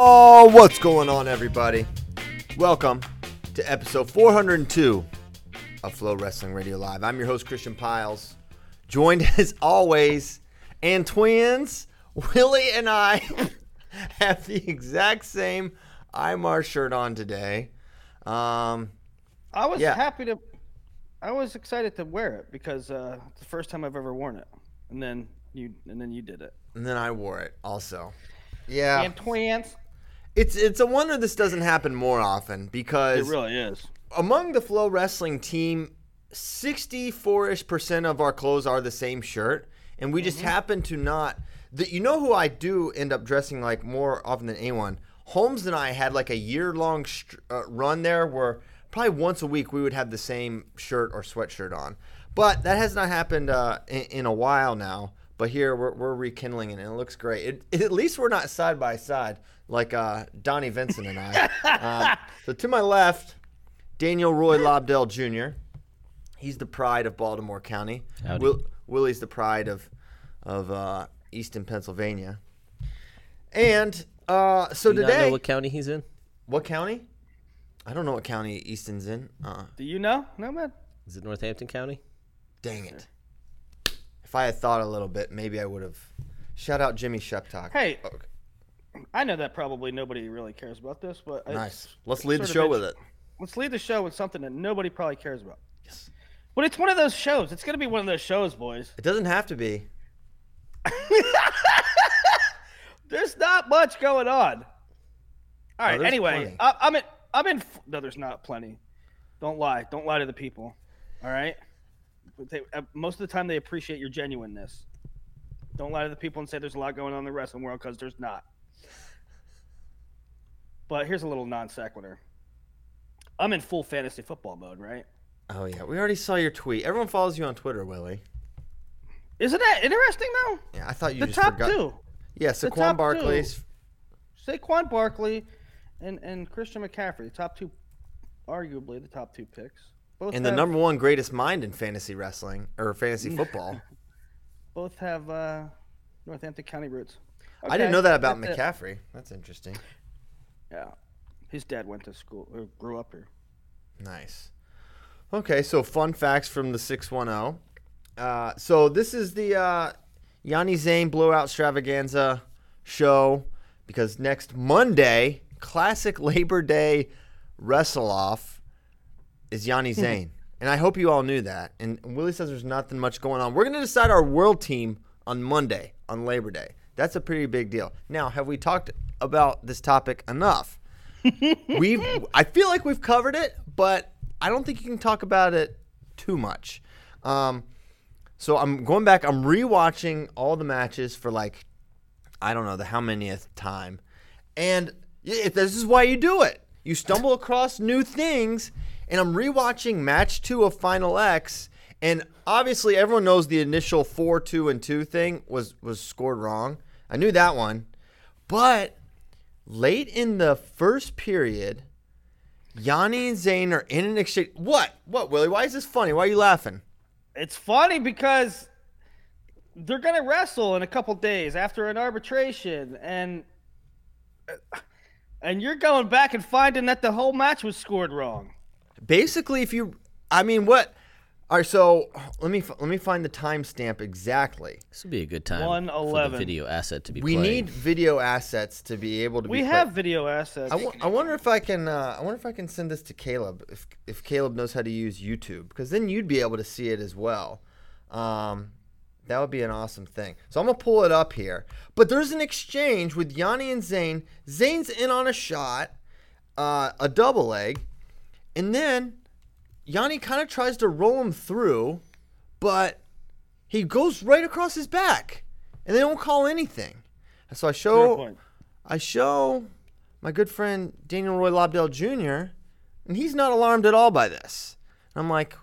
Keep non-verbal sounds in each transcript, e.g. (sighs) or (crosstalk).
Oh, what's going on, everybody? Welcome to episode 402 of FloWrestling Radio Live. I'm your host, Christian Pyles, joined (laughs) as always, and twins, Willie and I (laughs) have the exact same IMAR shirt on today. Um, I was Yeah. happy to. I was excited to wear it because uh, it's the first time I've ever worn it, and then you and then you did it. and then I wore it also. Yeah, And twins, it's it's a wonder this doesn't happen more often because it really is. among the FloWrestling team, 64 ish percent of our clothes are the same shirt, and we just happen to not. The, you know who I do end up dressing like more often than anyone? Holmes and I had like a year long str- uh, run there where probably once a week we would have the same shirt or sweatshirt on. But that has not happened uh, in, in a while now. But here we're, we're rekindling it, and it looks great. It- at least we're not side by side like uh, Donnie Vincent and I. uh, so to my left, Daniel Roy Lobdell Jr. He's the pride of Baltimore County. Will, Willie's the pride of of uh, Easton, Pennsylvania. And uh, so Do you not today, know what county he's in? what county? I don't know what county Easton's in. Uh, Do you know? No man. Is it Northampton County? dang it! If I had thought a little bit, maybe I would have. Shout out Jimmy Sheptock. Hey, Okay, I know that probably nobody really cares about this, but nice. Let's lead the show with it. Let's lead the show with something that nobody probably cares about. Yes. But it's one of those shows. It's gonna be one of those shows, boys. It doesn't have to be. (laughs) There's not much going on. All right. anyway. I, I'm in. I'm in. No, there's not plenty. Don't lie. Don't lie to the people. All right. But They, uh, most of the time, they appreciate your genuineness. Don't lie to the people and say there's a lot going on in the wrestling world because there's not. But here's a little non sequitur. I'm in full fantasy football mode, right? Oh yeah, we already saw your tweet. Everyone follows you on Twitter, Willie. Isn't that interesting though? Yeah, I thought you the just top forgot. two, Yeah, Saquon two. Barkley's. Saquon Barkley and and Christian McCaffrey, the top two, arguably the top two picks. Both and the have- number one greatest mind in fantasy wrestling or fantasy (laughs) football. both have uh, Northampton County roots. I didn't know that about that's it. McCaffrey. That's interesting. Yeah, his dad went to school or grew up here. Nice. Okay, so fun facts from the 610. Uh, so this is the uh, Yianni Zain Blowout Extravaganza show because next Monday, classic (laughs) Labor Day wrestle off is Yianni (laughs) Zain. and I hope you all knew that. And Willie says there's nothing much going on. We're going to decide our world team on Monday, on Labor Day. That's a pretty big deal. Now, have we talked about this topic enough? (laughs) we've I feel like we've covered it, but I don't think you can talk about it too much. Um, so I'm going back. I'm rewatching all the matches for like I don't know the how manyth time, and y- this is why you do it. You stumble across new things, and I'm rewatching match two of Final X, and obviously everyone knows the initial four, two, and two thing was was scored wrong. I knew that one, but late in the first period, Yianni and Zain are in an exchange. What? What, Willie? Why is this funny? Why are you laughing? It's funny because they're gonna wrestle in a couple days after an arbitration, and and you're going back and finding that the whole match was scored wrong. Basically, if you, I mean, what? All right, so let me let me find the timestamp exactly. This would be a good time for 111. the video asset to be We playing. need video assets to be able to. We be have played. video assets. I, w- I wonder if I can. Uh, I wonder if I can send this to Caleb. If if Caleb knows how to use YouTube, because then you'd be able to see it as well. Um, that would be an awesome thing. So I'm gonna pull it up here. But there's an exchange with Yianni and Zain. Zain's in on a shot, uh, a double leg, and then Yianni kind of tries to roll him through, but he goes right across his back, and they don't call anything. So I show. I show my good friend Daniel Roy Lobdell Jr., and he's not alarmed at all by this. And I'm like,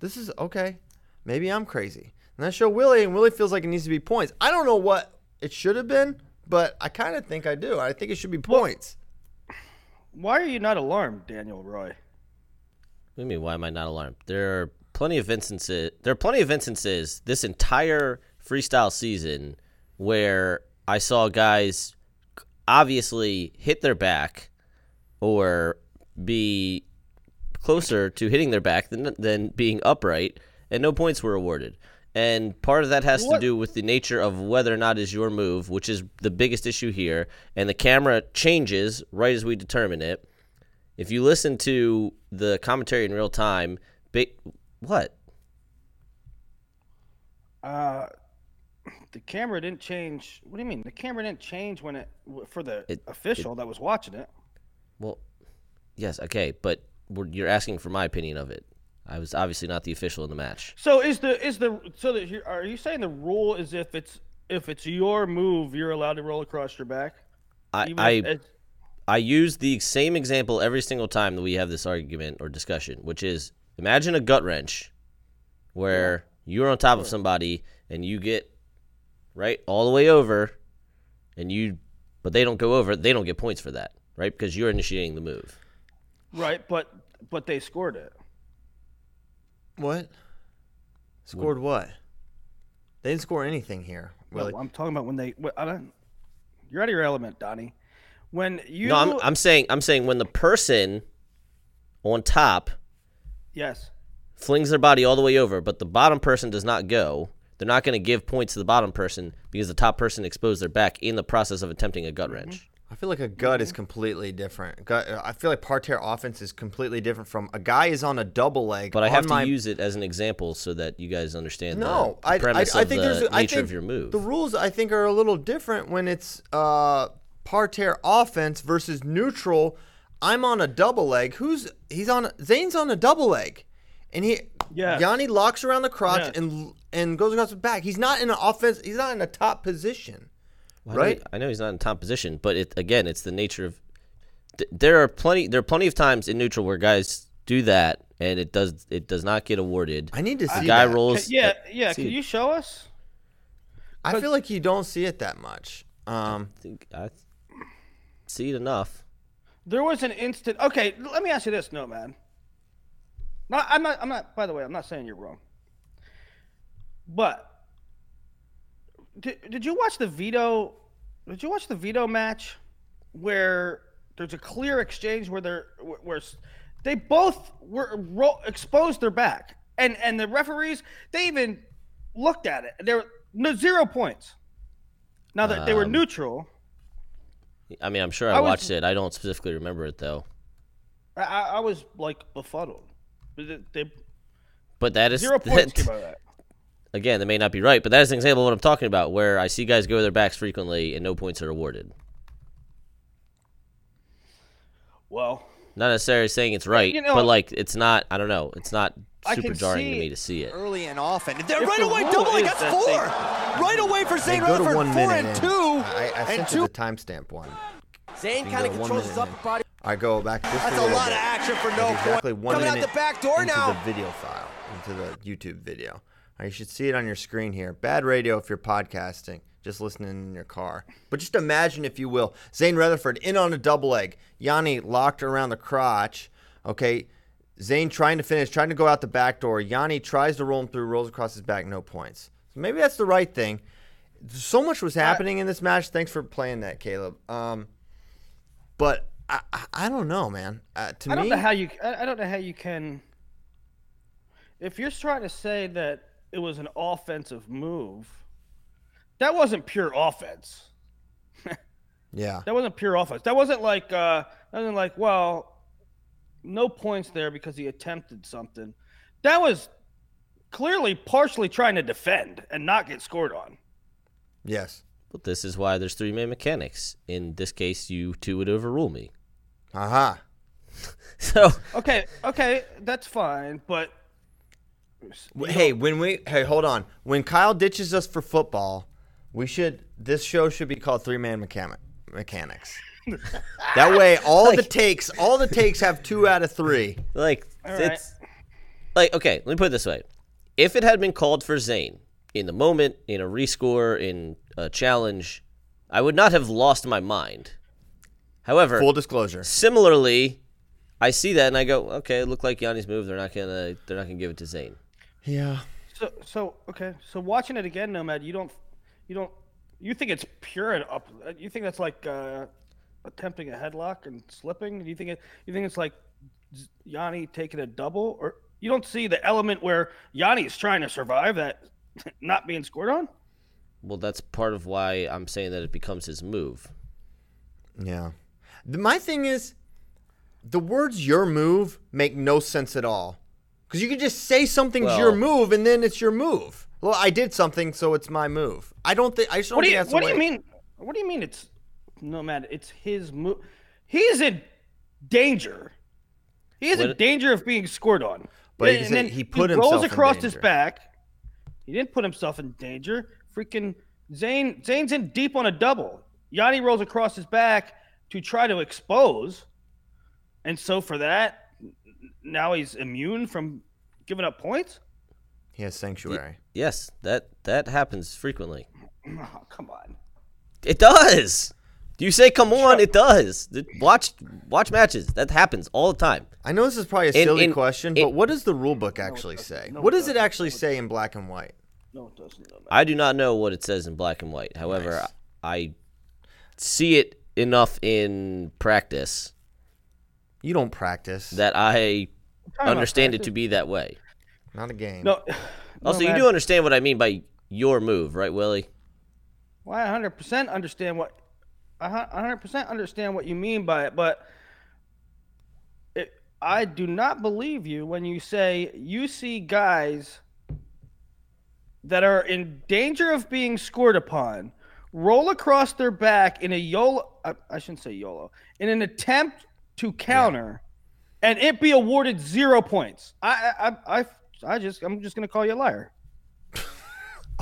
this is okay. Maybe I'm crazy. And I show Willie, and Willie feels like it needs to be points. I don't know what it should have been, but I kind of think I do. I think it should be points. Why are you not alarmed, Daniel Roy? What do you mean? Why am I not alarmed? There are plenty of instances. There are plenty of instances this entire freestyle season where I saw guys obviously hit their back or be closer to hitting their back than than being upright, and no points were awarded. And part of that has to do with the nature of whether or not is your move, which is the biggest issue here. And the camera changes right as we determine it. If you listen to the commentary in real time, ba- what? Uh, the camera didn't change. What do you mean? The camera didn't change when it for the It- official that was watching it. Well, yes, okay, but we're, you're asking for my opinion of it. I was obviously not the official in the match. So is the is the so that you are you saying the rule is if it's if it's your move, you're allowed to roll across your back? I, I if I use the same example every single time that we have this argument or discussion, which is imagine a gut wrench where you're on top of somebody and you get right all the way over and you but they don't go over, they don't get points for that, right? Because you're initiating the move. right, but but they scored it. What? Scored what? They didn't score anything here. Really? I'm talking about when they. I don't. You're out of your element, Donnie. When you. No, I'm, I'm saying I'm saying when the person on top yes. flings their body all the way over, but the bottom person does not go, they're not going to give points to the bottom person because the top person exposed their back in the process of attempting a gut Mm-hmm. wrench. I feel like a gut is completely different. Gut, I feel like parterre offense is completely different from a guy is on a double leg. But I on have to my, use it as an example so that you guys understand no. the, the I, I, premise I of think the there's nature I think of your move. The rules I think are a little different when it's uh, parterre offense versus neutral. I'm on a double leg. Who's he's on? Zain's on a double leg, and he Yes. Yianni locks around the crotch Yes. and and goes across the back. He's not in an offense. He's not in a top position. Why do right? we- I know he's not in top position, but it again, it's the nature of. th- There are plenty. There are plenty of times in neutral where guys do that, and it does. It does not get awarded. I need to see the guy that. rolls. Yeah, yeah. see- Can you show us? I feel like you don't see it that much. Um, I think I see enough. There was an instant. Okay, let me ask you this, Nomad. No, I'm not. I'm not. By the way, I'm not saying you're wrong. But did, did you watch the veto? Did you watch the veto match where there's a clear exchange where they're where, where they both were ro- exposed their back and and the referees they even looked at it. There were no zero points. Now that they were Um, neutral. I mean, I'm sure I, I was- watched it. I don't specifically remember it though. I, I I was like befuddled. They, they, But that is zero points that- (laughs) came out of that. again, that may not be right, but that is an example of what I'm talking about, where I see guys go with their backs frequently and no points are awarded. Well, Not necessarily saying it's right, you know- but like it's not. I don't know. It's not super jarring to me to see it. early and often. There, If right the away, rule double leg. That's four. they- right away for Hey, Zain Retherford. Four minute and in. two. I, I sent two. you the timestamp one. Zain kind of controls minute his in. upper body. I go back just That's a a lot bit. of action for no That's point. one Coming out the back door into now. the video file, into the YouTube video. All right, you should see it on your screen here. Bad radio if you're podcasting, just listening in your car. But just imagine, if you will, Zain Retherford in on a double leg. Yianni locked around the crotch. Okay, Zain trying to finish, trying to go out the back door. Yianni tries to roll him through, rolls across his back, no points. So maybe that's the right thing. So much was happening in this match. Thanks for playing that, Caleb. Um, but I, I, I don't know, man. Uh, to I don't me, know how you. I I don't know how you can. If you're trying to say that it was an offensive move, that wasn't pure offense. (laughs) yeah, That wasn't pure offense. That wasn't like. uh That wasn't like. Well, no points there because he attempted something. That was clearly partially trying to defend and not get scored on. Yes. But this is why there's three man mechanics. In this case, you two would overrule me. Aha. (laughs) So Okay, okay, that's fine, but Hey, when we hey, hold on. When Kyle ditches us for football, we should this show should be called Three Man Mechanic Mechanics. (laughs) that way, all the takes, all the takes have two out of three. like right. it's like okay. Let me put it this way: if it had been called for Zain in the moment, in a rescore, in a challenge, I would not have lost my mind. However, Full disclosure. similarly, I see that and I go, okay, it looked like Yianni's move. They're not gonna they're not gonna give it to Zain. Yeah. So so okay. So watching it again, Nomad, you don't you don't You think it's pure and up? You think that's like uh, attempting a headlock and slipping? Do you think it? You think it's like Yianni taking a double, or you don't see the element where Yianni is trying to survive that (laughs) not being scored on? Well, that's part of why I'm saying that it becomes his move. Yeah. The, my thing is, the words "your move" make no sense at all. Because you can just say something's your move, and then it's your move. Well, I did something, so it's my move. I don't think. I just don't What do think you that's What do you mean? What do you mean? It's no matter. It's his move. He's in danger. He is in danger of being scored on. But he And then he put rolls himself in across his back. He didn't put himself in danger. Freaking Zain. Zain's in deep on a double. Yianni rolls across his back to try to expose, and so for that, now he's immune from giving up points. He has sanctuary. Yes, that that happens frequently. (clears throat) Oh, come on. It does. You say, "Come on," it does. Watch watch matches. That happens all the time. I know this is probably a In- silly in- question, in- but what does the rule book actually say? No, what does it doesn't. actually say in black and white? No, it doesn't. No, I do not know what it says in black and white. However, Nice. I see it enough in practice You don't practice. that I understand it to be that way. Not a game. No. Also, no, you do understand what I mean by your move, right, Willie? Well, I 100% understand what I 100% understand what you mean by it, but it, I do not believe you when you say you see guys that are in danger of being scored upon roll across their back in a YOLO I, I shouldn't say YOLO in an attempt to counter and it be awarded 0 points. I I I, I, I just I'm just going to call you a liar. (laughs)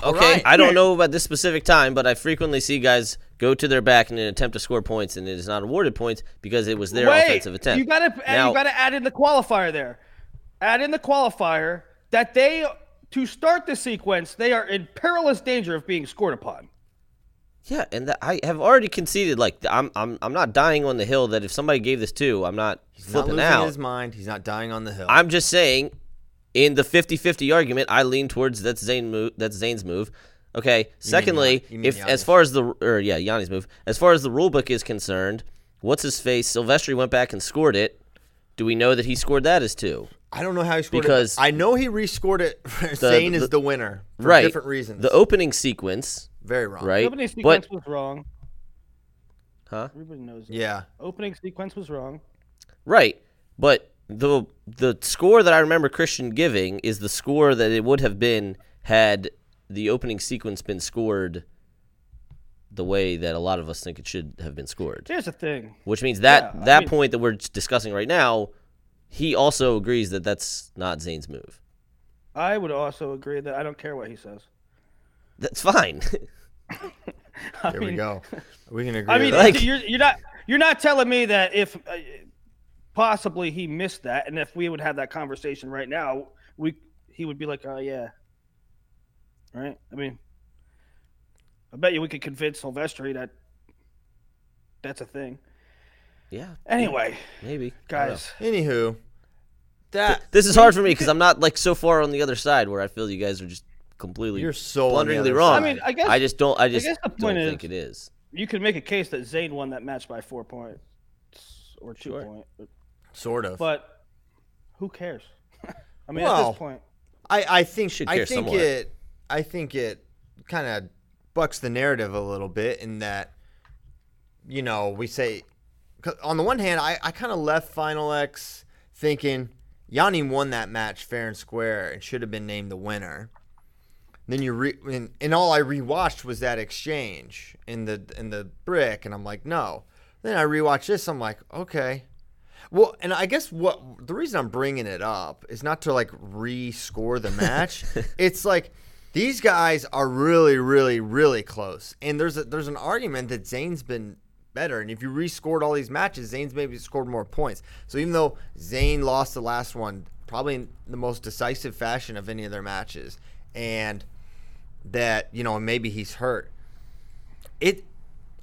Okay, right. I don't know about this specific time, but I frequently see guys go to their back in an attempt to score points, and it is not awarded points because it was their Wait, offensive attempt. You gotta Now- you gotta add in the qualifier there. Add in the qualifier that they to start the sequence they are in perilous danger of being scored upon. Yeah, and that, I have already conceded. Like I'm, I'm, I'm not dying on the hill that if somebody gave this to, I'm not He's not flipping losing out. his mind. He's not dying on the hill. I'm just saying, in the 50-50 argument, I lean towards that's Zain move. That's Zain's move. Okay. Secondly, mean if as far as the or yeah Yianni's move, as far as the rule book is concerned, what's his face? Silvestri went back and scored it. Do we know that he scored that as two? I don't know how he scored Because- it. but I know he rescored it. (laughs) Zain the- is the winner for right. different reasons. The opening sequence, Very wrong. right? Opening sequence But was wrong. huh? Everybody knows. That. Yeah. Opening sequence was wrong. Right. But the the score that I remember Christian giving is the score that it would have been had the opening sequence been scored the way that a lot of us think it should have been scored. Here's the thing. Which means that Yeah, I that mean- point that we're discussing right now, he also agrees that that's not Zain's move. I would also agree that I don't care what he says. That's fine. (laughs) I There we go. We can (laughs) agree. I mean, with that. Like- you're you're not you're not telling me that if uh, possibly he missed that, and if we would have that conversation right now, we he would be like, "Oh yeah," right? I mean, I bet you we could convince Silvestri that that's a thing. yeah, Anyway, maybe. I don't guys, Anywho, that This is hard for me because I'm not like so far on the other side where I feel you guys are just completely you're so on blunderingly wrong. I mean, I guess I just don't. I just guess the don't point think it is. you could make a case that Zain won that match by four points or two Sure. points, sort of. but who cares? (laughs) I mean, at this point, I, I think Should I think somewhat. it I think it kind of bucks the narrative a little bit in that you know we say, on the one hand I, I kind of left Final X thinking Yianni won that match fair and square and should have been named the winner. Then you re and, and all I rewatched was that exchange in the in the brick and I'm like no. Then I rewatched this I'm like okay. Well, and I guess what the reason I'm bringing it up is not to like re-score the match. (laughs) it's like these guys are really, really, really close, and there's a, there's an argument that Zain's been better, and if you re-scored all these matches, Zain's maybe scored more points. So even though Zain lost the last one, probably in the most decisive fashion of any of their matches, and that you know maybe he's hurt, it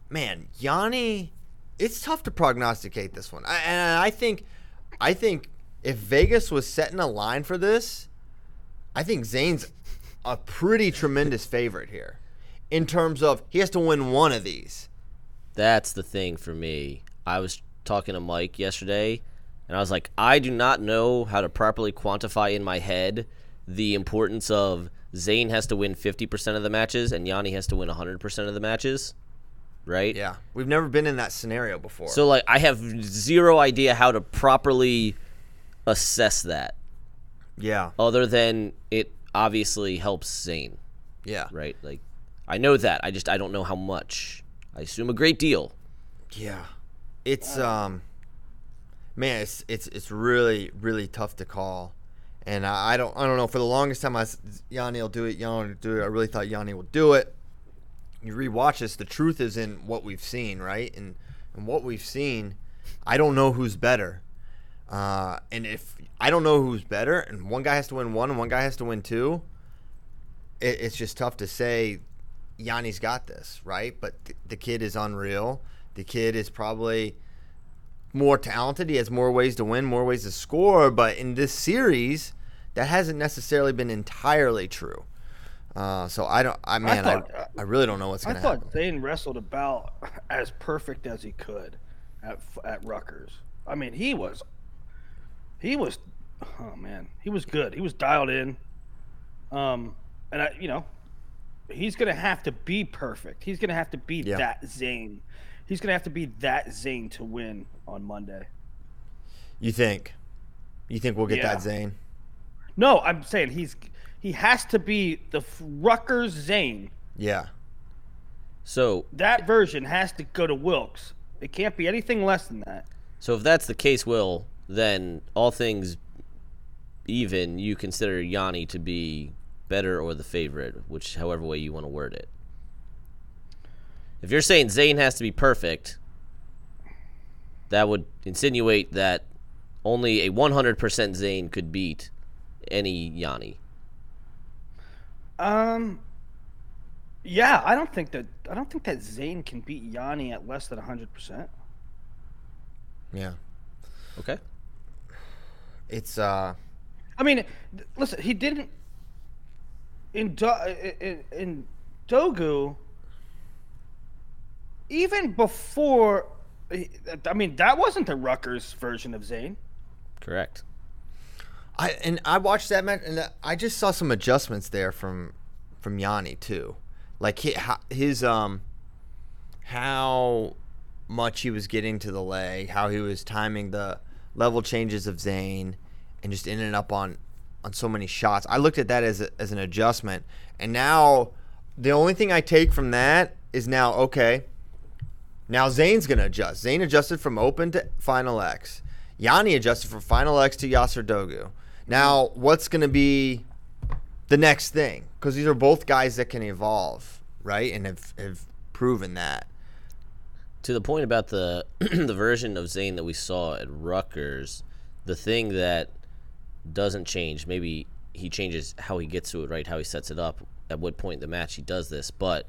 man, Yianni, it's tough to prognosticate this one. I, and I think, I think if Vegas was setting a line for this, I think Zain's a pretty tremendous favorite here. in terms of he has to win one of these. That's the thing for me. I was talking to Mike yesterday, and I was like, I do not know how to properly quantify in my head the importance of Zain has to win 50% of the matches and Yianni has to win 100% of the matches, right? Yeah, we've never been in that scenario before. So, like, I have zero idea how to properly assess that, yeah, other than it obviously helps Zain. yeah, right? Like, I know that. I just, I don't know how much. I assume a great deal. yeah. It's um, man, it's it's it's really really tough to call, and I, I don't I don't know. For the longest time, I s- Yianni will do it. Yianni will do it. I really thought Yianni will do it. You rewatch this. The truth is in what we've seen, right? And and what we've seen, I don't know who's better. Uh, and if I don't know who's better, and one guy has to win one, and one guy has to win two, it, it's just tough to say. Yianni's got this, right? But th- the kid is unreal. The kid is probably more talented. He has more ways to win, more ways to score. But in this series, that hasn't necessarily been entirely true. Uh, so I don't. I man, I, thought- I, really don't know what's gonna happen. I thought happen. Wrestled about as perfect as he could at at Rutgers. I mean, he was, he was, oh man, he was good. He was dialed in. Um, and I, you know, he's gonna have to be perfect. He's gonna have to be Yeah. that Zain. He's gonna have to be that Zain to win on Monday. You think? You think we'll get Yeah. that Zain? No, I'm saying he's he has to be the Rutgers Zain. Yeah. So, That version has to go to Wilkes. It can't be anything less than that. So if that's the case, Will, then all things even, you consider Yianni to be better or the favorite, which however way you want to word it. If you're saying Zain has to be perfect, that would insinuate that only a 100% Zain could beat any Yianni. Um. Yeah, I don't think that I don't think that Zain can beat Yianni at less than hundred percent. Yeah. Okay. It's uh. I mean, listen, he didn't in Do- in, in Dogu. Even before, I mean, that wasn't the Rutgers version of Zain. Correct. I and I watched that match, and I just saw some adjustments there from from Yianni too, like he, his um how much he was getting to the leg, how he was timing the level changes of Zain, and just ended up on on so many shots. I looked at that as a, as an adjustment, and now the only thing I take from that is now okay. Now Zain's gonna adjust. Zain adjusted from open to final X. Yianni adjusted from final X to Yasar Dogu. Now, what's gonna be the next thing? Because these are both guys that can evolve, right? And have, have proven that. to the point about the (clears throat) the version of Zain that we saw at Rutgers, the thing that doesn't change, maybe he changes how he gets to it, right? How he sets it up, at what point in the match he does this, but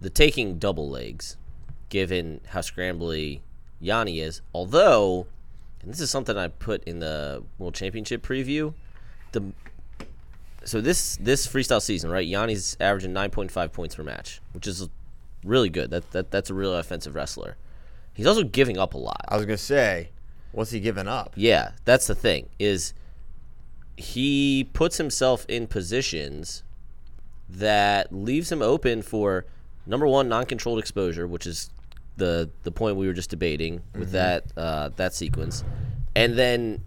the taking double legs, given how scrambly Yianni is, although, and this is something I put in the World Championship preview, the so this this freestyle season, right? Yianni's averaging nine point five points per match, which is really good. That, that that's a really offensive wrestler. He's also giving up a lot. I was gonna say, what's he giving up? Yeah, that's the thing. Is he puts himself in positions that leaves him open for number one, non-controlled exposure, which is the the point we were just debating with that uh, that sequence, and then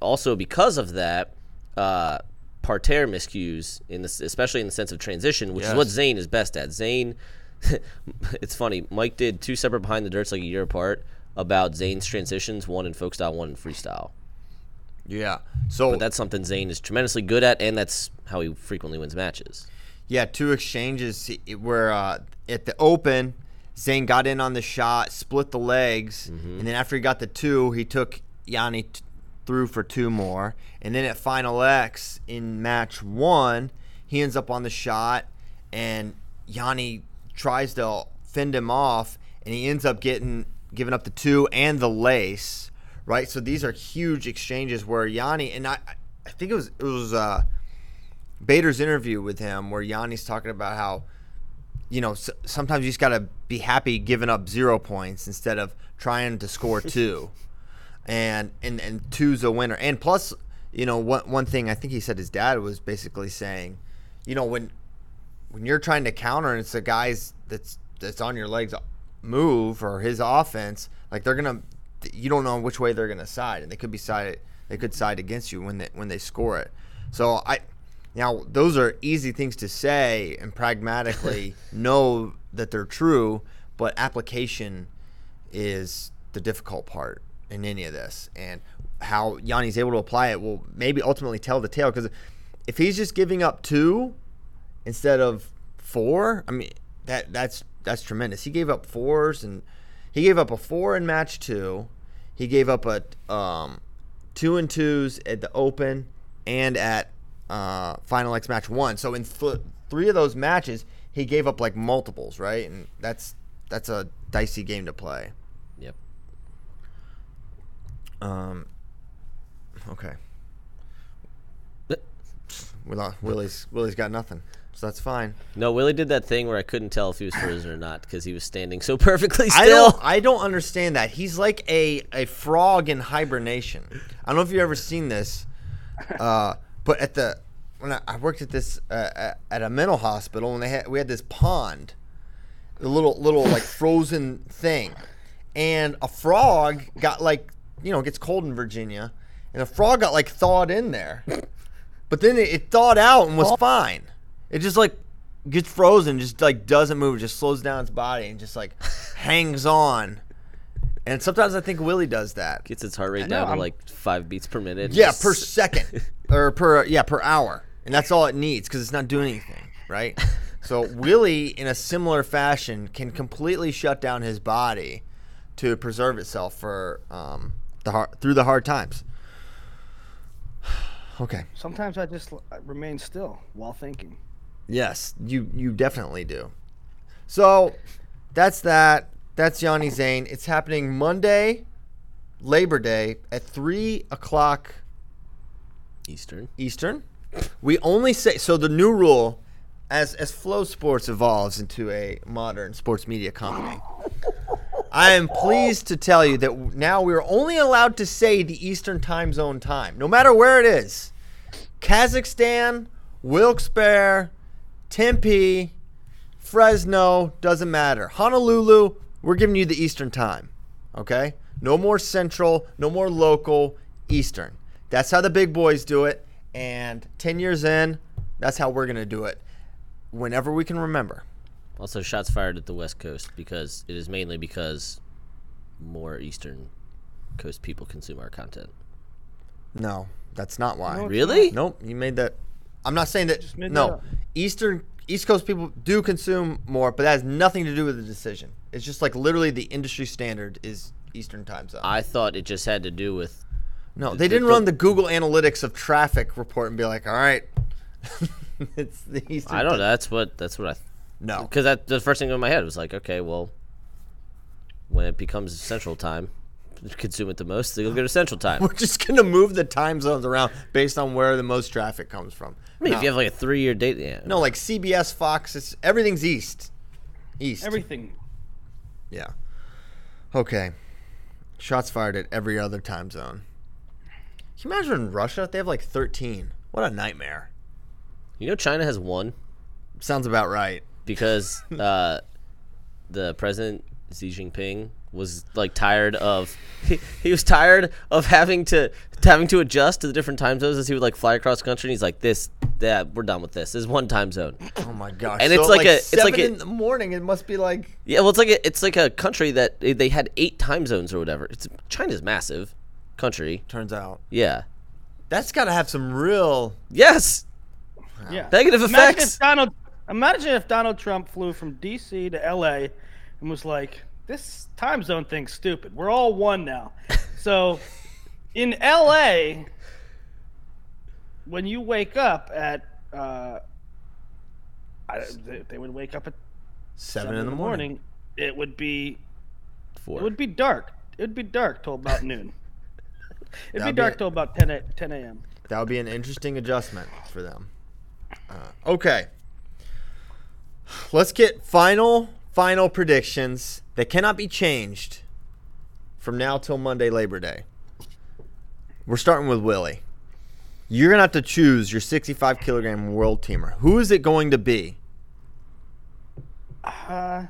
also because of that, uh, parterre miscues in this, especially in the sense of transition, which is what Zain is best at. Zain, (laughs) it's funny. Mike did two separate behind the dirts like a year apart about Zain's transitions, one in folk style, one in freestyle. Yeah. So But that's something Zain is tremendously good at, and that's how he frequently wins matches. Yeah, two exchanges where uh, at the open, Zain got in on the shot, split the legs, and then after he got the two, he took Yianni t- through for two more. And then at Final X in match one, he ends up on the shot, and Yianni tries to fend him off, and he ends up getting giving up the two and the lace. Right, so these are huge exchanges where Yianni and I, I think it was it was uh, Bader's interview with him where Yianni's talking about how, you know, s- sometimes you just got to be happy giving up zero points instead of trying to score (laughs) two. and, and, and two's a winner. And plus, you know, one, one thing I think he said his dad was basically saying, you know, when when you're trying to counter and it's the guys that's that's on your legs move or his offense, like they're gonna, you don't know which way they're gonna side, and they could be side, they could side against you when they when they score it. So I, now those are easy things to say and pragmatically (laughs) know that they're true, but application is the difficult part in any of this, and how Yianni's able to apply it will maybe ultimately tell the tale because if he's just giving up two instead of four, I mean that that's that's tremendous. He gave up fours and he gave up a four in match two. He gave up a um, two and twos at the Open and at uh, Final X match one. So in th- three of those matches, he gave up like multiples, right? And that's that's a dicey game to play. Yep. Um. Okay. Will- Willie's Willie's got nothing, so that's fine. No, Willie did that thing where I couldn't tell if he was frozen or not because he was standing so (laughs) perfectly I still. don't I don't understand that. He's like a a frog in hibernation. I don't know if you've ever seen this, uh, but at the when I, I worked at this uh, at- at a mental hospital and they had we had this pond, a little little like frozen thing, and a frog got like you know it gets cold in Virginia, and a frog got like thawed in there, but then it, it thawed out and was fine. It just like gets frozen, just like doesn't move, just slows down its body and just like (laughs) hangs on. And sometimes I think Willie does that. Gets its heart rate know, down to I'm- like five beats per minute. Yeah, per second (laughs) or per yeah per hour, and that's all it needs because it's not doing anything, right? (laughs) So Willie, in a similar fashion, can completely shut down his body to preserve itself for um, the hard, through the hard times. (sighs) Okay. Sometimes I just l- I remain still while thinking. Yes, you you definitely do. So that's that. That's Yianni Zain. It's happening Monday, Labor Day at three o'clock Eastern. Eastern. We only say so. The new rule, as as FloSports evolves into a modern sports media company, I am pleased to tell you that now we are only allowed to say the Eastern Time Zone time, no matter where it is. Kazakhstan, Wilkes-Barre, Tempe, Fresno, doesn't matter. Honolulu, we're giving you the Eastern time. Okay? No more Central, no more local, Eastern. That's how the big boys do it. And 10 years in, that's how we're going to do it whenever we can remember. Also, shots fired at the West Coast because it is mainly because more Eastern Coast people consume our content. No, that's not why. No, Really? Nope, you made that. I'm not saying that. made that no. Eastern East Coast people do consume more, but that has nothing to do with the decision. It's just like literally the industry standard is Eastern time zone. I thought it just had to do with no, they didn't run the Google Analytics of traffic report and be like, all right, (laughs) it's the Eastern. I don't know. That's what that's what I No, because that the first thing in my head was like, okay, well, when it becomes Central Time, consume it the most, they'll go to (laughs) Central Time. we're just gonna move the time zones around based on where the most traffic comes from. I mean, no, if you have like a three-year date, yeah, no, like CBS, Fox, it's everything's East. East. Everything. Yeah. Okay. Shots fired at every other time zone. Can you imagine in Russia? They have like 13. What a nightmare. You know, China has one Sounds about right. because (laughs) uh, the president Xi Jinping was like tired of (laughs) he, he was tired of having to having to adjust to the different time zones as he would like fly across country. And he's like, this, that, we're done with this. This is one time zone. Oh my gosh. And So it's at, like a- it's like seven a- in the morning. It must be like Yeah, well, it's like a, it's like a country that they- they had eight time zones or whatever. It's China's massive country. turns out. Yeah. That's got to have some real Yes. Yeah. Negative Imagine effects. if Donald. Imagine if Donald Trump flew from D.C. to L.A. and was like, "This time zone thing's stupid. We're all one now." so, (laughs) in L.A., when you wake up at, uh, I, they, they would wake up at 7, seven in the morning. It would be Four. it would be dark. It would be dark till about (laughs) noon. It'd be That'd be dark it. till about 10 a, 10 a.m. That would be an interesting adjustment for them. Uh, okay. Let's get final final predictions that cannot be changed from now till Monday Labor Day. We're starting with Willie. You're gonna have to choose your 65 kilogram world teamer. Who is it going to be? Uh,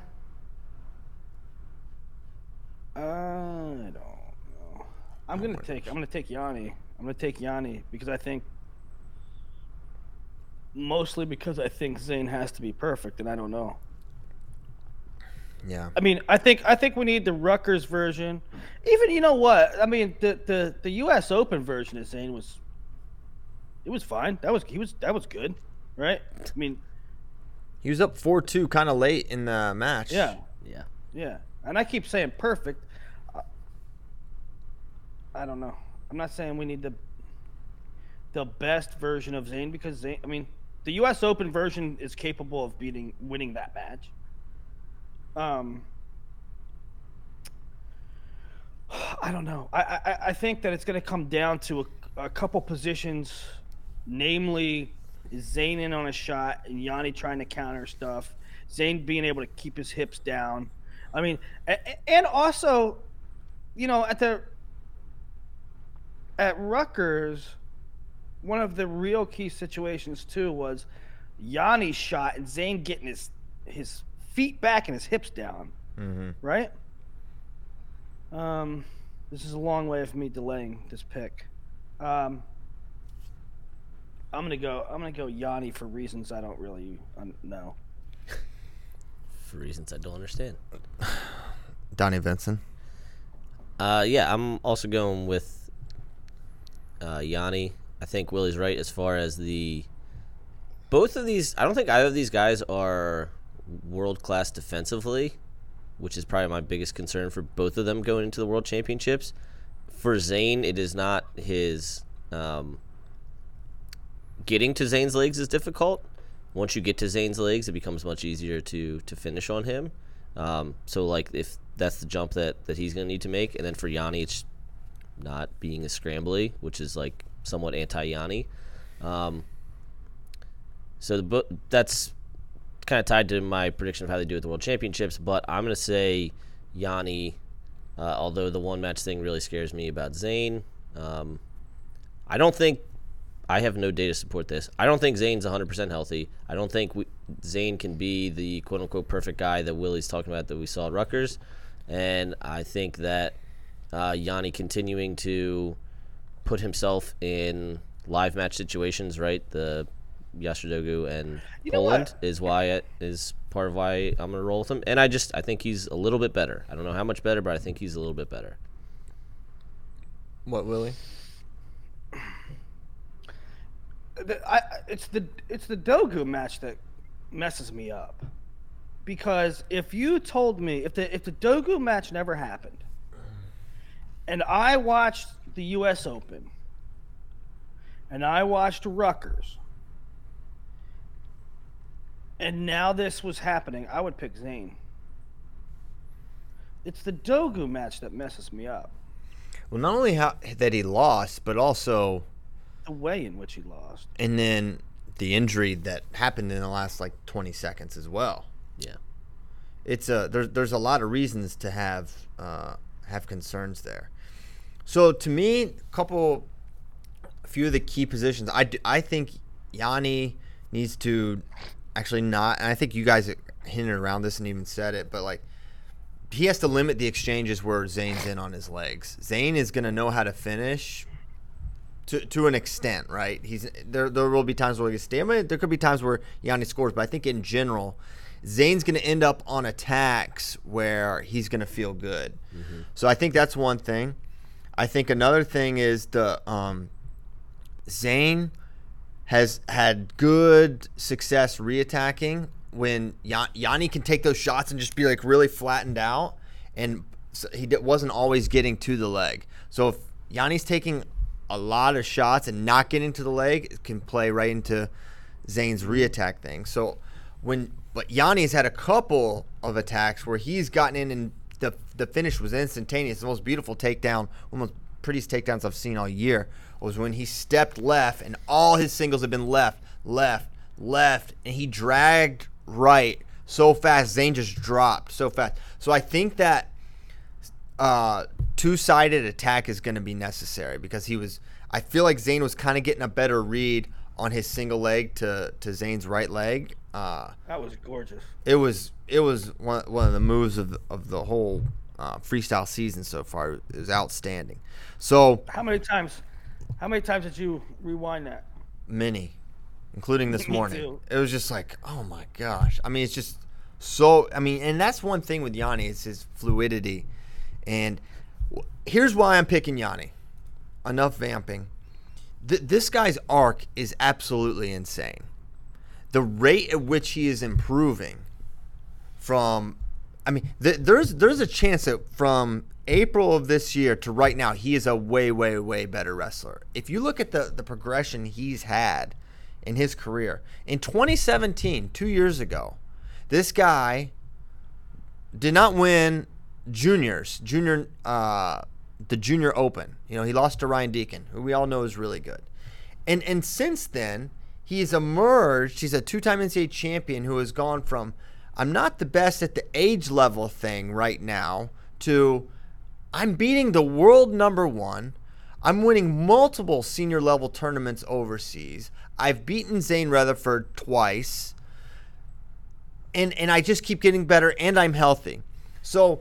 I don't know. I'm gonna take. I'm gonna take Yianni. I'm gonna take Yianni because I think, mostly because I think Zain has to be perfect, and I don't know. Yeah. I mean, I think I think we need the Rutgers version. Even you know what? I mean, the the the U.S. Open version of Zain was. It was fine. That was he was that was good, right? I mean, He was up 4-2 kind of late in the match. yeah, Yeah. yeah. And I keep saying perfect. Uh, I don't know. I'm not saying we need the the best version of Zain because Zain. I mean, the U.S. Open version is capable of beating winning that match. Um, I don't know. I I, I think that it's going to come down to a, a couple positions, namely Zain in on a shot and Yianni trying to counter stuff. Zain being able to keep his hips down. I mean, and also, you know, at the at Rutgers, one of the real key situations too was Yianni's shot and Zain getting his his feet back and his hips down. Mm-hmm. Right. Um, this is a long way of me delaying this pick. Um, I'm gonna go. I'm gonna go Yianni for reasons I don't really un- know. (laughs) For reasons I don't understand. (sighs) Donnie Vincent. Uh, yeah, I'm also going with uh, Yianni. I think Willie's right as far as the both of these. I don't think either of these guys are world class defensively, which is probably my biggest concern for both of them going into the world championships. For Zain, it is not his. Um, getting to Zain's legs is difficult. Once you get to Zain's legs, it becomes much easier to to finish on him. Um, so like if that's the jump that that he's gonna need to make, and then for Yianni, it's not being a scrambly, which is like somewhat anti Yianni. Um, so the that's kind of tied to my prediction of how they do at the World Championships, but I'm gonna say Yianni. Uh, although the one match thing really scares me about Zain. Um, I don't think I have no data to support this. I don't think Zain's 100% healthy. I don't think we, Zain can be the quote unquote perfect guy that Willie's talking about that we saw at Rutgers. And I think that uh, Yianni continuing to put himself in live match situations, right? The Yasar Dogu and You Poland is why it is part of why I'm gonna roll with him. And I just I think he's a little bit better. I don't know how much better, but I think he's a little bit better. What, Willie? The- I, I- it's the it's the Dogu match that messes me up because if you told me if the if the Dogu match never happened and I watched the U.S. Open and I watched Rutgers and now this was happening, I would pick Zain. It's the Dogu match that messes me up. Well, not only how that he lost, but also The way in which he lost. and then the injury that happened in the last like 20 seconds as well. Yeah. It's a there's there's a lot of reasons to have uh, have concerns there. So to me, a couple, a few of the key positions. I I think Yianni needs to actually not. And I think you guys hinted around this and even said it, but like he has to limit the exchanges where Zain's in on his legs. Zain is gonna know how to finish to, to an extent, right? He's there. There will be times where he gets stamina. There could be times where Yianni scores, but I think in general, Zain's going to end up on attacks where he's going to feel good. So I think that's one thing. I think another thing is the um, Zain has had good success reattacking when Yan- Yianni can take those shots and just be like really flattened out, and he wasn't always getting to the leg. So if Yianni's taking a lot of shots and not getting to the leg, it can play right into Zain's reattack thing. So when but Yianni's had a couple of attacks where he's gotten in and the the finish was instantaneous. The most beautiful takedown, one of the prettiest takedowns I've seen all year was when he stepped left and all his singles have been left, left, left, and he dragged right so fast. Zain just dropped so fast. So I think that uh, two-sided attack is going to be necessary because he was. I feel like Zain was kind of getting a better read on his single leg to to Zain's right leg. Uh, That was gorgeous. it was it was one, one of the moves of the, of the whole uh, freestyle season so far. It was outstanding. So How many times? How many times did you rewind that? many, including this (laughs) Me morning. too. It was just like, oh my gosh. I mean, it's just so. I mean, and that's one thing with Yianni is his fluidity. And w- here's why I'm picking Yianni. Enough vamping. Th- this guy's arc is absolutely insane. The rate at which he is improving from I mean, th- there's there's a chance that from April of this year to right now, he is a way, way, way better wrestler. If you look at the the progression he's had in his career in 2017, two years ago, this guy did not win juniors, junior, uh, the junior open. You know, he lost to Ryan Deacon, who we all know is really good. And and since then, he's emerged. He's a two-time NCAA champion who has gone from I'm not the best at the age level thing right now to I'm beating the world number one. I'm winning multiple senior level tournaments overseas. I've beaten Zain Retherford twice. And and I just keep getting better and I'm healthy. So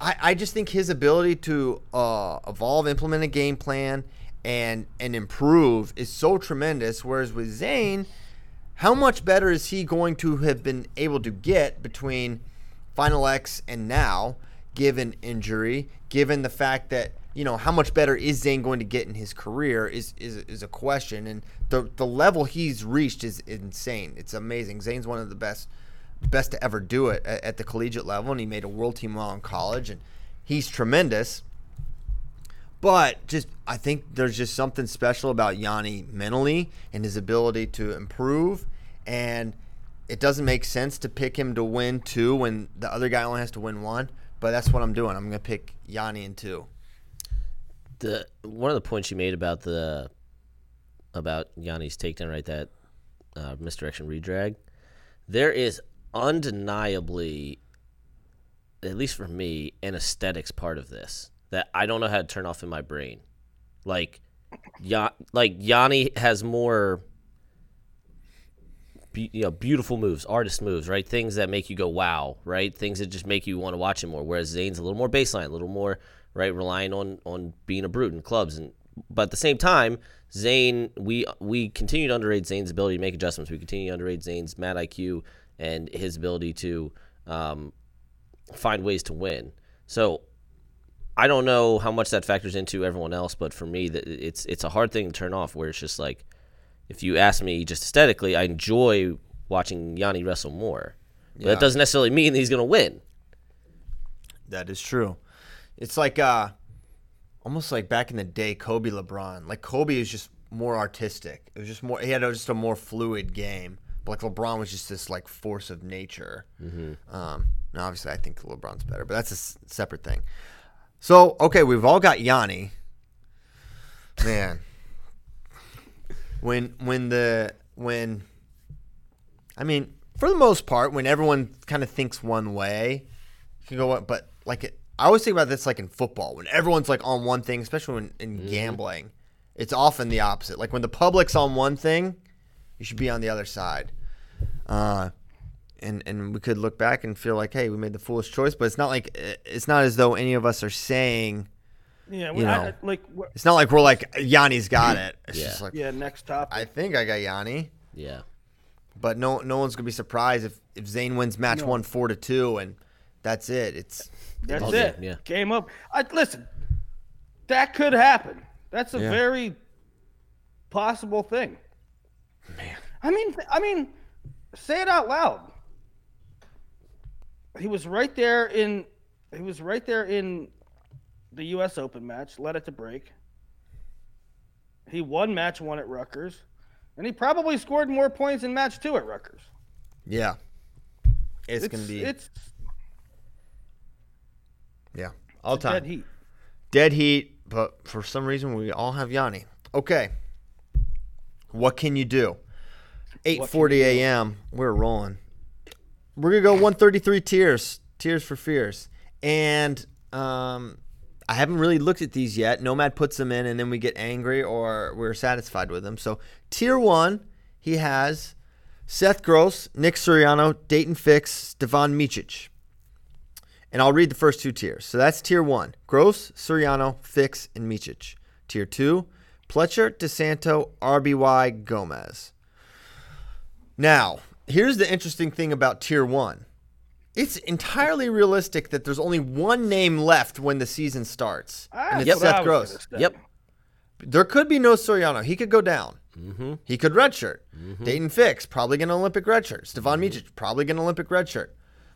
I, I just think his ability to uh, evolve, implement a game plan, and and improve is so tremendous. Whereas with Zain, how much better is he going to have been able to get between Final X and now, given injury, given the fact that you know how much better is Zain going to get in his career is is, is a question, and the the level he's reached is insane. It's amazing. Zain's one of the best best to ever do it at, at the collegiate level, and he made a world team while in college, and he's tremendous. But just, I think there's just something special about Yianni mentally and his ability to improve. And it doesn't make sense to pick him to win two when the other guy only has to win one. But that's what I'm doing. I'm going to pick Yianni in two. the one of the points you made about the about Yianni's takedown right that uh, misdirection redrag, there is undeniably, at least for me, an aesthetics part of this that I don't know how to turn off in my brain. Like, ya- like Yianni has more. Be- you know, beautiful moves, artist moves, right? Things that make you go wow, right? Things that just make you want to watch him more. Whereas Zain's a little more baseline, a little more right, relying on on being a brute in clubs, and but at the same time, Zain, we we continue to underrate Zain's ability to make adjustments. We continue to underrate Zain's mad IQ and his ability to um, find ways to win. So I don't know how much that factors into everyone else, but for me, that it's it's a hard thing to turn off. Where it's just like, if you ask me just aesthetically, I enjoy watching Yianni wrestle more. But Yeah. that doesn't necessarily mean that he's going to win. That is true. It's like uh almost like back in the day, Kobe LeBron. Like Kobe is just more artistic. It was just more. He had just a more fluid game. But like LeBron was just this like force of nature. Um, now obviously I think LeBron's better, but that's a s- separate thing. So okay, we've all got Yianni. Man, when when the when I mean, for the most part, when everyone kind of thinks one way, you can go. But like, it, I always think about this like in football, when everyone's like on one thing, especially when in gambling, it's often the opposite. Like when the public's on one thing, you should be on the other side. Uh, and and we could look back and feel like, hey, we made the foolish choice. But it's not like it's not as though any of us are saying. Yeah, You well, I- know. I- like wh- It's not like we're like Yianni's got it. It's Yeah. just like yeah. Next topic. I think I got Yianni. Yeah. But no, no one's gonna be surprised if if Zain wins match No. one four to two, and that's it. It's That's All it. game, yeah. Game up. I listen. That could happen. That's a Yeah. very possible thing. man. I mean, I mean, say it out loud. He was right there in. He was right there in the U.S. Open match. Led it to break. He won match one at Rutgers, and he probably scored more points in match two at Rutgers. Yeah, it's, gonna be It's yeah all time dead heat. dead heat. But for some reason, we all have Yianni. Okay, what can you do? 8:40 a.m. We're rolling. We're gonna go 133 tiers, tiers for fears, and um, I haven't really looked at these yet. Nomad puts them in, and then we get angry or we're satisfied with them. So tier one, he has Seth Gross, Nick Suriano, Daton Fix, Stevan Micic. And I'll read the first two tiers. So that's tier one: Gross, Suriano, Fix, and Micic. Tier two: Pletcher, DeSanto, RBY, Gomez. Now, here's the interesting thing about tier one. It's entirely realistic that there's only one name left when the season starts, ah, and it's That's what I Seth Gross. Yep. There could be no Suriano. He could go down. Mm-hmm. He could redshirt. Mm-hmm. Daton Fix probably get an Olympic redshirt. Stevan mm-hmm. Micic probably get an Olympic redshirt.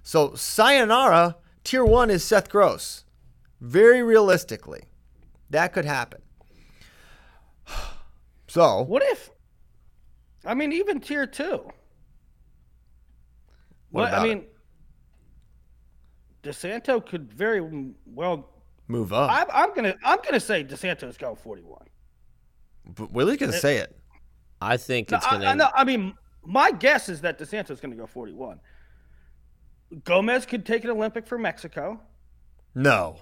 So sayonara, tier one is Seth Gross. Very realistically, that could happen. (sighs) So What if? I mean, even tier two. What, about I it? Mean, DeSanto could very well. move up. I'm, I'm gonna I'm gonna say DeSanto's going 41. but Willie's gonna say it. I think No, it's I, gonna. I, know, I mean, my guess is that DeSanto's gonna go 41. Gomez could take an Olympic for Mexico. No.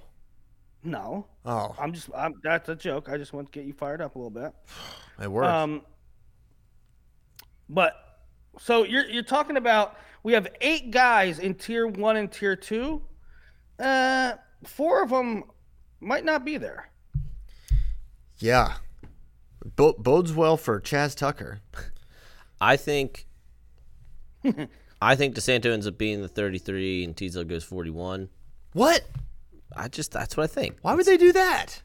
No, Oh, I'm just I'm, that's a joke. I just want to get you fired up a little bit. (sighs) it works. Um, but so you're you're talking about we have eight guys in tier one and tier two. Uh, four of them might not be there. yeah. Bo- bodes well for Chaz Tucker. I think. (laughs) I think DeSanto ends up being the 33 and Teasdale goes 41. What? I just that's what I think. Why would they do that?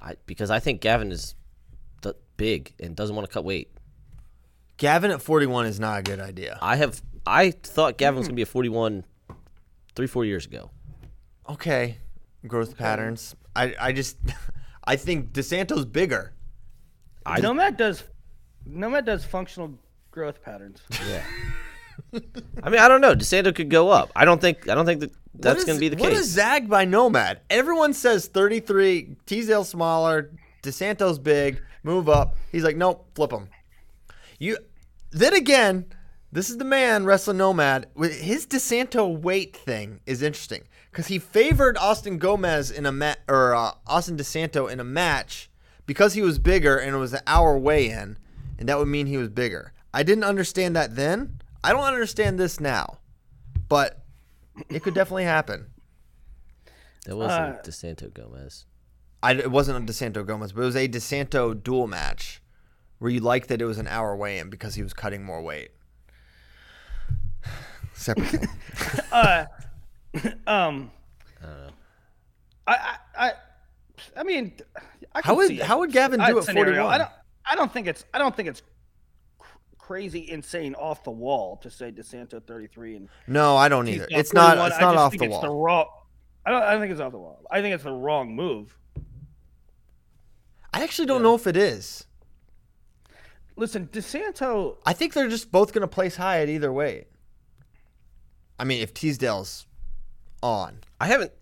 I because I think Gavin is th- big and doesn't want to cut weight. Gavin at 41 is not a good idea. I have I thought Gavin was gonna be a 41 three four years ago. Okay, growth patterns. I, I just, (laughs) I think DeSanto's bigger. I- Nomad does Nomad does functional growth patterns. Yeah. (laughs) I mean I don't know. DeSanto could go up. I don't think I don't think that that's gonna be the What case. is zagged by Nomad? Everyone says 33, Teasdale smaller, DeSanto's big, move up. He's like, nope, flip him. You. Then again, this is the man wrestling Nomad. With His DeSanto weight thing is interesting because he favored Austin Gomez in a mat or uh, Austin DeSanto in a match because he was bigger and it was an hour weigh-in, and that would mean he was bigger. I didn't understand that then. I don't understand this now, but it could definitely happen. That wasn't Uh, DeSanto Gomez. I, it wasn't a DeSanto Gomez, but it was a DeSanto dual match where you liked that it was an hour weigh in because he was cutting more weight. (sighs) Separate thing. (laughs) Uh, (laughs) um, I don't know. I I I, I mean, I How would- see how would Gavin do at scenario. 41? I don't. I don't think it's. I don't think it's cr- crazy, insane, off the wall to say DeSanto 33 and No, I don't either. It's not. 41. It's not off the it's The wall. wrong. I don't. I don't think it's off the wall. I think it's the wrong move. I actually don't know if it is. Listen, DeSanto. I think they're just both going to place high at either way. I mean, if Teasdale's on, I haven't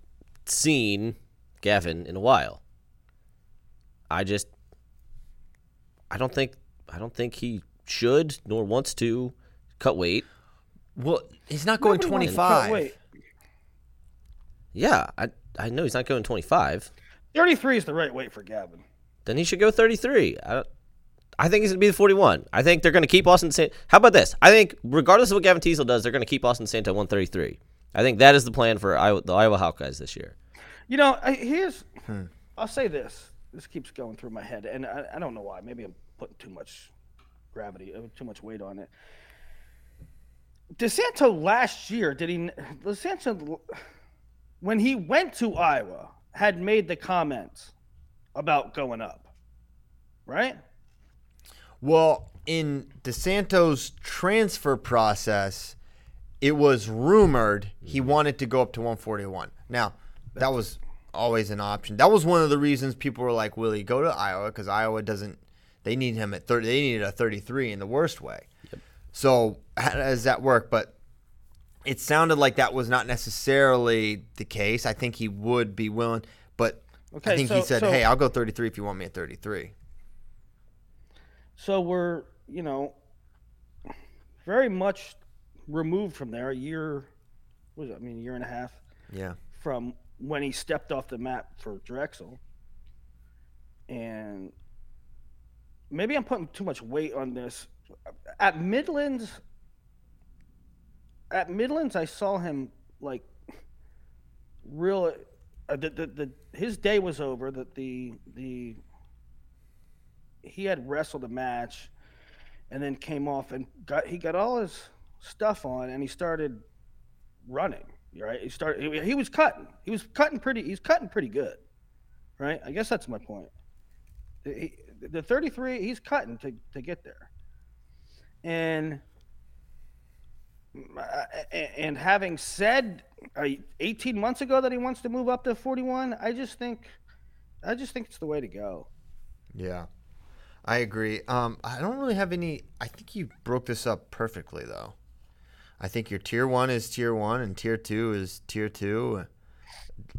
seen Gavin in a while. I just I don't think I don't think he should nor wants to cut weight. well, he's not going Nobody wants to cut 25. Yeah, I I know he's not going 25. 33 is the right weight for Gavin. Then he should go 33. I I think he's going to be the 41. I think they're going to keep Austin San. How about this? I think regardless of what Gavin Teasdale does, they're going to keep Austin Santo 133. I think that is the plan for Iowa, the Iowa Hawkeyes this year. You know, I, here's. Hmm. I'll say this. This keeps going through my head, and I, I don't know why. Maybe I'm putting too much gravity, uh, too much weight on it. DeSanto last year did he? DeSanto, when he went to Iowa, had made the comments about going up, right? Well, in DeSanto's transfer process, it was rumored he mm-hmm. wanted to go up to 141. Now, that was always an option. That was one of the reasons people were like, "Will he go to Iowa?" Because Iowa doesn't. They need him at 30. They needed a 33 in the worst way. So how does that work? But it sounded like that was not necessarily the case. I think he would be willing, but I Okay, think he said, so- "Hey, I'll go 33 if you want me at 33." So we're, you know, very much removed from there. A year, what was it? I mean, a year and a half Yeah. from when he stepped off the map for Drexel. And maybe I'm putting too much weight on this. At Midlands, at Midlands, I saw him like real. Uh, the, the, the his day was over. That the the he had wrestled a match, and then came off and got he got all his stuff on, and he started running. Right, he started. He, he was cutting. He was cutting pretty. He's cutting pretty good. Right. I guess that's my point. He, the 33, he's cutting to to get there, and uh, and having said uh, 18 months ago that he wants to move up to 41, I just think, I just think it's the way to go. Yeah. I agree. Um, I don't really have any. I think you broke this up perfectly, though. I think your tier one is tier one, and tier two is tier two.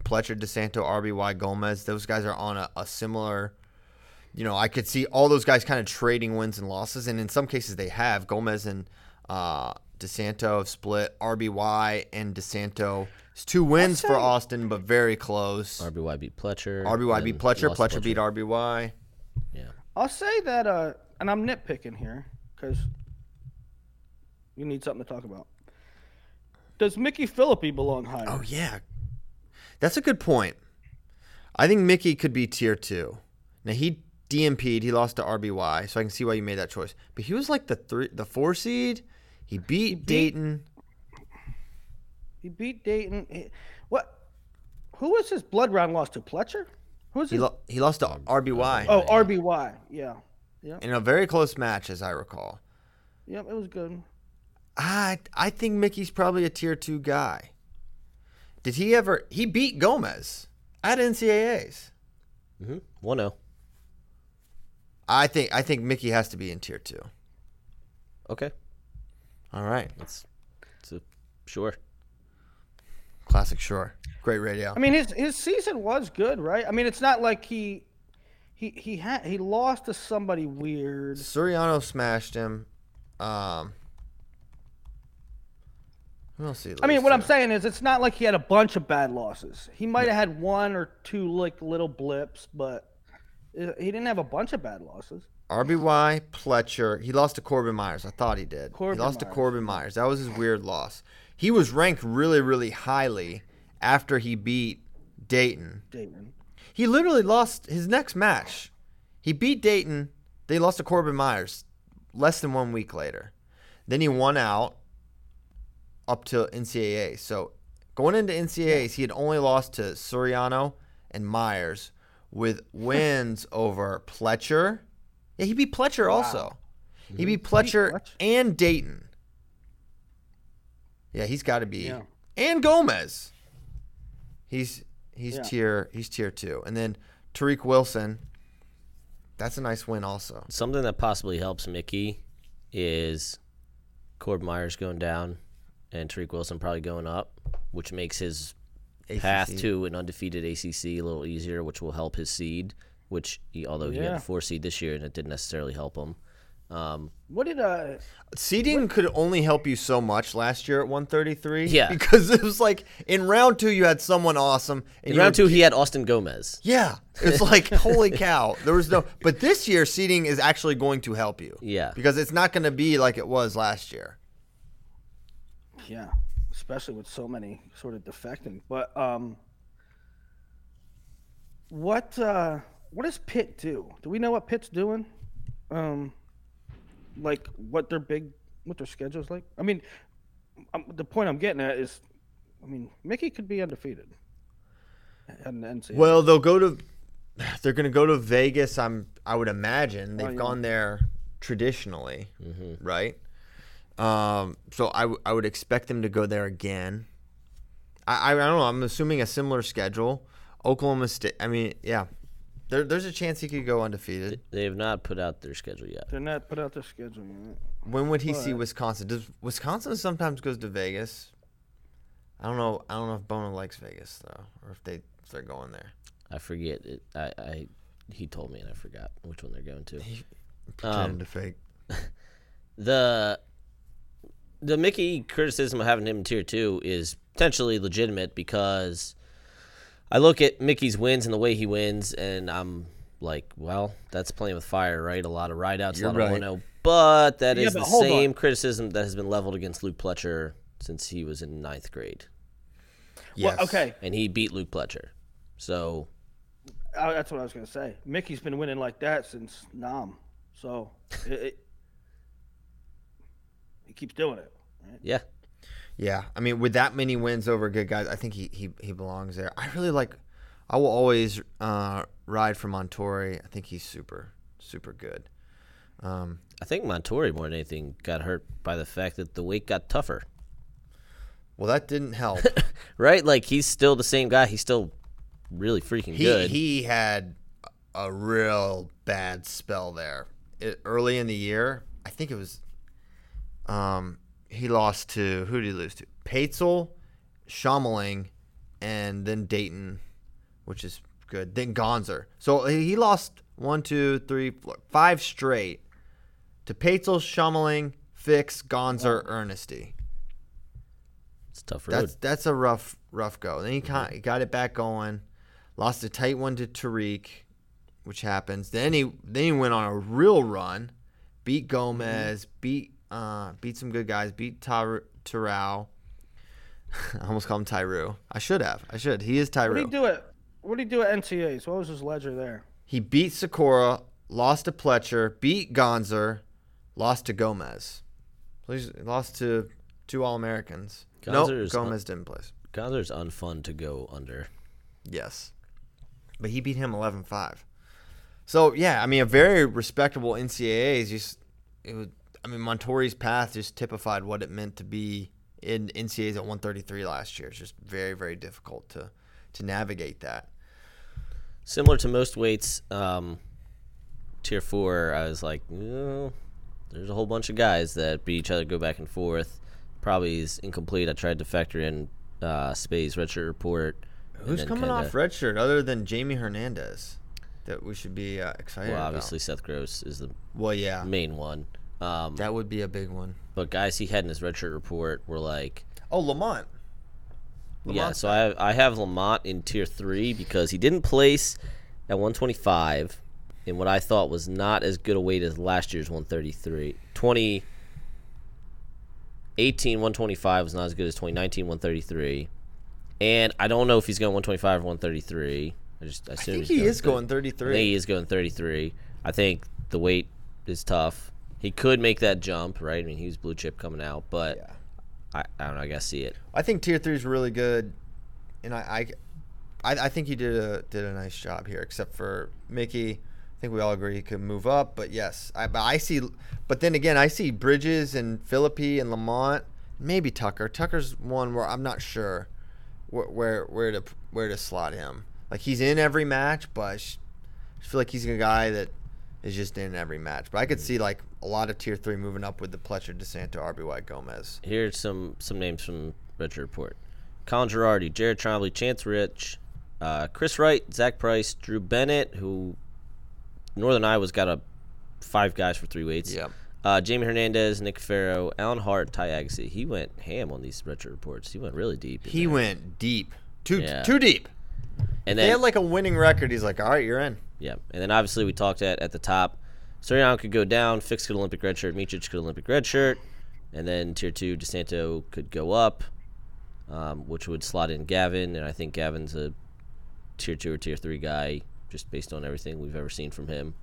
Pletcher, DeSanto, RBY, Gomez. Those guys are on a, a similar. You know, I could see all those guys kind of trading wins and losses, and in some cases they have. Gomez and uh, DeSanto have split. RBY and DeSanto. It's two wins for Austin, but very close. RBY beat Pletcher. RBY beat and Pletcher. Pletcher beat RBY. Yeah. I'll say that, uh, and I'm nitpicking here because you need something to talk about. Does Mickey Phillippi belong higher? Oh yeah, that's a good point. I think Mickey could be tier two. Now he DMP'd. He lost to RBY, so I can see why you made that choice. But he was like the three, the four seed. He beat, beat- Daton. He beat Daton. He- what? Who was his blood round loss to? Pletcher? Who was He his? lo- he lost to RBY oh, RBY. Yeah. in a very close match, as I recall. Yep, it was good. I I think Mickey's probably a tier two guy. Did he ever? He beat Gomez at NCAA's. Mm-hmm. 1 0. I think I think Mickey has to be in tier two. Okay. All right, That's, that's a, sure. classic. Sure, great radio. I mean, his his season was good, right? I mean, it's not like he he he had he lost to somebody weird. Suriano smashed him. Um, did he I mean, what I'm saying is, it's not like he had a bunch of bad losses. He might have had one or two like little blips, but uh, he didn't have a bunch of bad losses. RBY Pletcher. He lost to Corbin Myers. I thought he did. Corbin he lost to Corbin Myers. That was his weird loss. He was ranked really, really highly after he beat Daton. Daton. He literally lost his next match. He beat Daton. They lost to Corbin Myers less than one week later. Then he won out up to NCAA. So going into NCAAs, he had only lost to Suriano and Myers with wins (laughs) over Pletcher. Yeah, he beat Pletcher also. He beat Pletcher Pletcher. and Daton. Yeah, he's got to be. Yeah. And Gomez. He's he's Yeah. tier he's tier two, and then Tariq Wilson. That's a nice win also. Something that possibly helps Mickey is Corbin Myers going down and Tariq Wilson probably going up, which makes his path to an undefeated ACC a little easier, which will help his seed. Which, he, although he had Yeah. a four seed this year and it didn't necessarily help him, um, What did uh? Seeding could only help you so much last year at 133. Yeah. (laughs) Because it was like in round two you had someone awesome. And in round were- two he had Austin Gomez. Yeah. It's (laughs) like holy cow. There was no but this year seeding is actually going to help you. Yeah. Because it's not gonna be like it was last year. Yeah, especially with so many sort of defecting. But um, what uh, what does Pitt do? Do we know what Pitt's doing? Um, like what their big what their schedule's like? I mean, um, the point I'm getting at is, I mean, Mickey could be undefeated. And NCAA. Well, they'll go to (sighs) they're gonna go to Vegas, I'm I would imagine. They've Oh, yeah. gone there traditionally, right? Um, so I, w- I would expect them to go there again. I, I, I don't know. I'm assuming a similar schedule. Oklahoma State. I mean, yeah, there, there's a chance he could go undefeated. They have not put out their schedule yet. they're not put out their schedule yet. When would he see Wisconsin? Does Wisconsin sometimes goes to Vegas? I don't know. I don't know if Bono likes Vegas though, or if they if they're going there. I forget it. I, I he told me and I forgot which one they're going to. Pretending Um, to fake. (laughs) the the Mickey criticism of having him in tier two is potentially legitimate because I look at Mickey's wins and the way he wins, and I'm like, well, that's playing with fire, right? A lot of rideouts, a You're lot right. of 1 But that Yeah, is but the same on. criticism that has been leveled against Luke Pletcher since he was in ninth grade. Yes. Well, okay, And he beat Luke Pletcher. So, uh, that's what I was gonna say. Mickey's been winning like that since Nam, so (laughs) it, it, he keeps doing it. Right? yeah. Yeah, I mean, with that many wins over good guys, I think he he, he belongs there. I really like. I will always uh, ride for Montorie. I think he's super super good. Um, I think Montorie, more than anything, got hurt by the fact that the weight got tougher. well, that didn't help. (laughs) Right? Like, he's still the same guy. He's still really freaking he good. he had a real bad spell there it, early in the year. I think it was. Um, he lost to who did he lose to? Paetzel, Schommeling, and then Daton, which is good. Then Gonzer. So he lost one, two, three, four, five straight to Paetzel, Schommeling, Fix, Gonzer, Erneste. it's tough road. That's that's a rough rough go. Then he mm-hmm. kind he got it back going. Lost a tight one to Tariq, which happens. Then he then he went on a real run, beat mm-hmm. Gomez, beat uh beat some good guys, beat Tar- Tarau. (laughs) I almost call him Tyru. I should have. I should. He is What did he do at What did he do at NCAs? What was his ledger there? He beat Sakura, lost to Pletcher, beat Gonzer, lost to Gomez. So he's lost to two All Americans. No, Gonzer's Gomez didn't play. Gonzer's unfun to go under. Yes. But he beat him 11 5. So, yeah, I mean, a very respectable NCAA is just, it was, I mean, Montorie's path just typified what it meant to be in NCAAs at 133 last year. It's just very, very difficult to, to navigate that. Similar to most weights, um, tier four, I was like, no, there's a whole bunch of guys that beat each other, go back and forth. Probably is incomplete. I tried to factor in uh, Spey's redshirt report. Who's coming kinda- off redshirt other than Jamie Hernandez that we should be uh, excited about. Well, about? obviously Seth Gross is the Well, yeah. main one. Um, That would be a big one. but guys he had in his redshirt report were like, Oh, Lamont. yeah. Lamont's So I have, I have Lamont in tier three because he didn't place at 125 in what I thought was not as good a weight as last year's 133. 2018 125 was not as good as 2019 133. And I don't know if he's going 125 or 133. I just I I assume think he's he is thir- going I 33. think he is going 33. I think the weight is tough. He could make that jump, right? I mean, he was blue chip coming out, but Yeah. I, I don't know. I gotta see it. I think tier three is really good, and I, I, I, I think he did a did a nice job here. Except for Mickey, I think we all agree he could move up. But yes, I, but I see. But then again, I see Bridges and Phillippi and Lamont, maybe Tucker. Tucker's one where I'm not sure where where, where to where to slot him. Like he's in every match, but I feel like he's a guy that is just in every match. But I could see like a lot of tier three moving up with the Pletcher, DeSanto, RBY, Gomez. Here's some some names from Retro Report: Colin Girardi, Jared Trombley, Chance Rich, uh, Chris Wright, Zach Price, Drew Bennett, who Northern Iowa's got a five guys for three weights. Yeah. Uh, Jamie Hernandez, Nick Farrow, Alan Hart, Ty Agaisse. He went ham on these retro reports. He went really deep. He there. went deep, too Yeah. too deep. And they then had like a winning record. He's like, all right, you're in. Yeah, and then obviously we talked at at the top. Suriano could go down, Fix could Olympic red shirt, Micic could Olympic red shirt, and then tier two DeSanto could go up, um, which would slot in Gavin, and I think Gavin's a tier two or tier three guy just based on everything we've ever seen from him.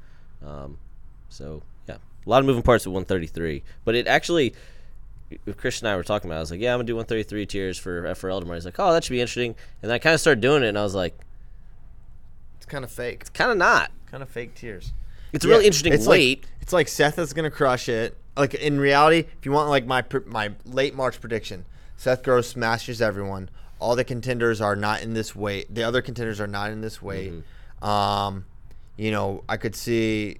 Um, so yeah, a lot of moving parts at 133, but it actually. If Chris and I were talking about. it, I was like, "Yeah, I'm gonna do 133 tiers for FRL tomorrow." He's like, "Oh, that should be interesting." And then I kind of started doing it, and I was like, It's kind of fake. It's "kind of not." Kind of fake tears. It's a really interesting it's weight. Like, it's like Seth is gonna crush it. Like in reality, if you want like my my late March prediction, Seth Gross smashes everyone. All the contenders are not in this weight. The other contenders are not in this weight. Mm-hmm. Um, you know, I could see,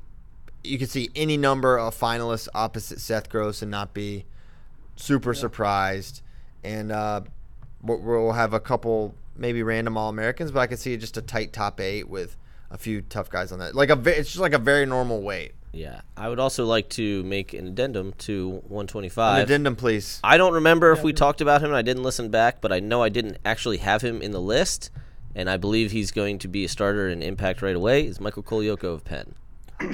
you could see any number of finalists opposite Seth Gross and not be super surprised. And uh, we'll, we'll have a couple maybe random All Americans, but I could see just a tight top eight with a few tough guys on that. Like a, ve- it's just like a very normal weight. Yeah, I would also like to make an addendum to An 125. addendum, please. I don't remember if we talked about him and I didn't listen back, but I know I didn't actually have him in the list, and I believe he's going to be a starter in Impact right away. Is Michael Colaiocco of Penn?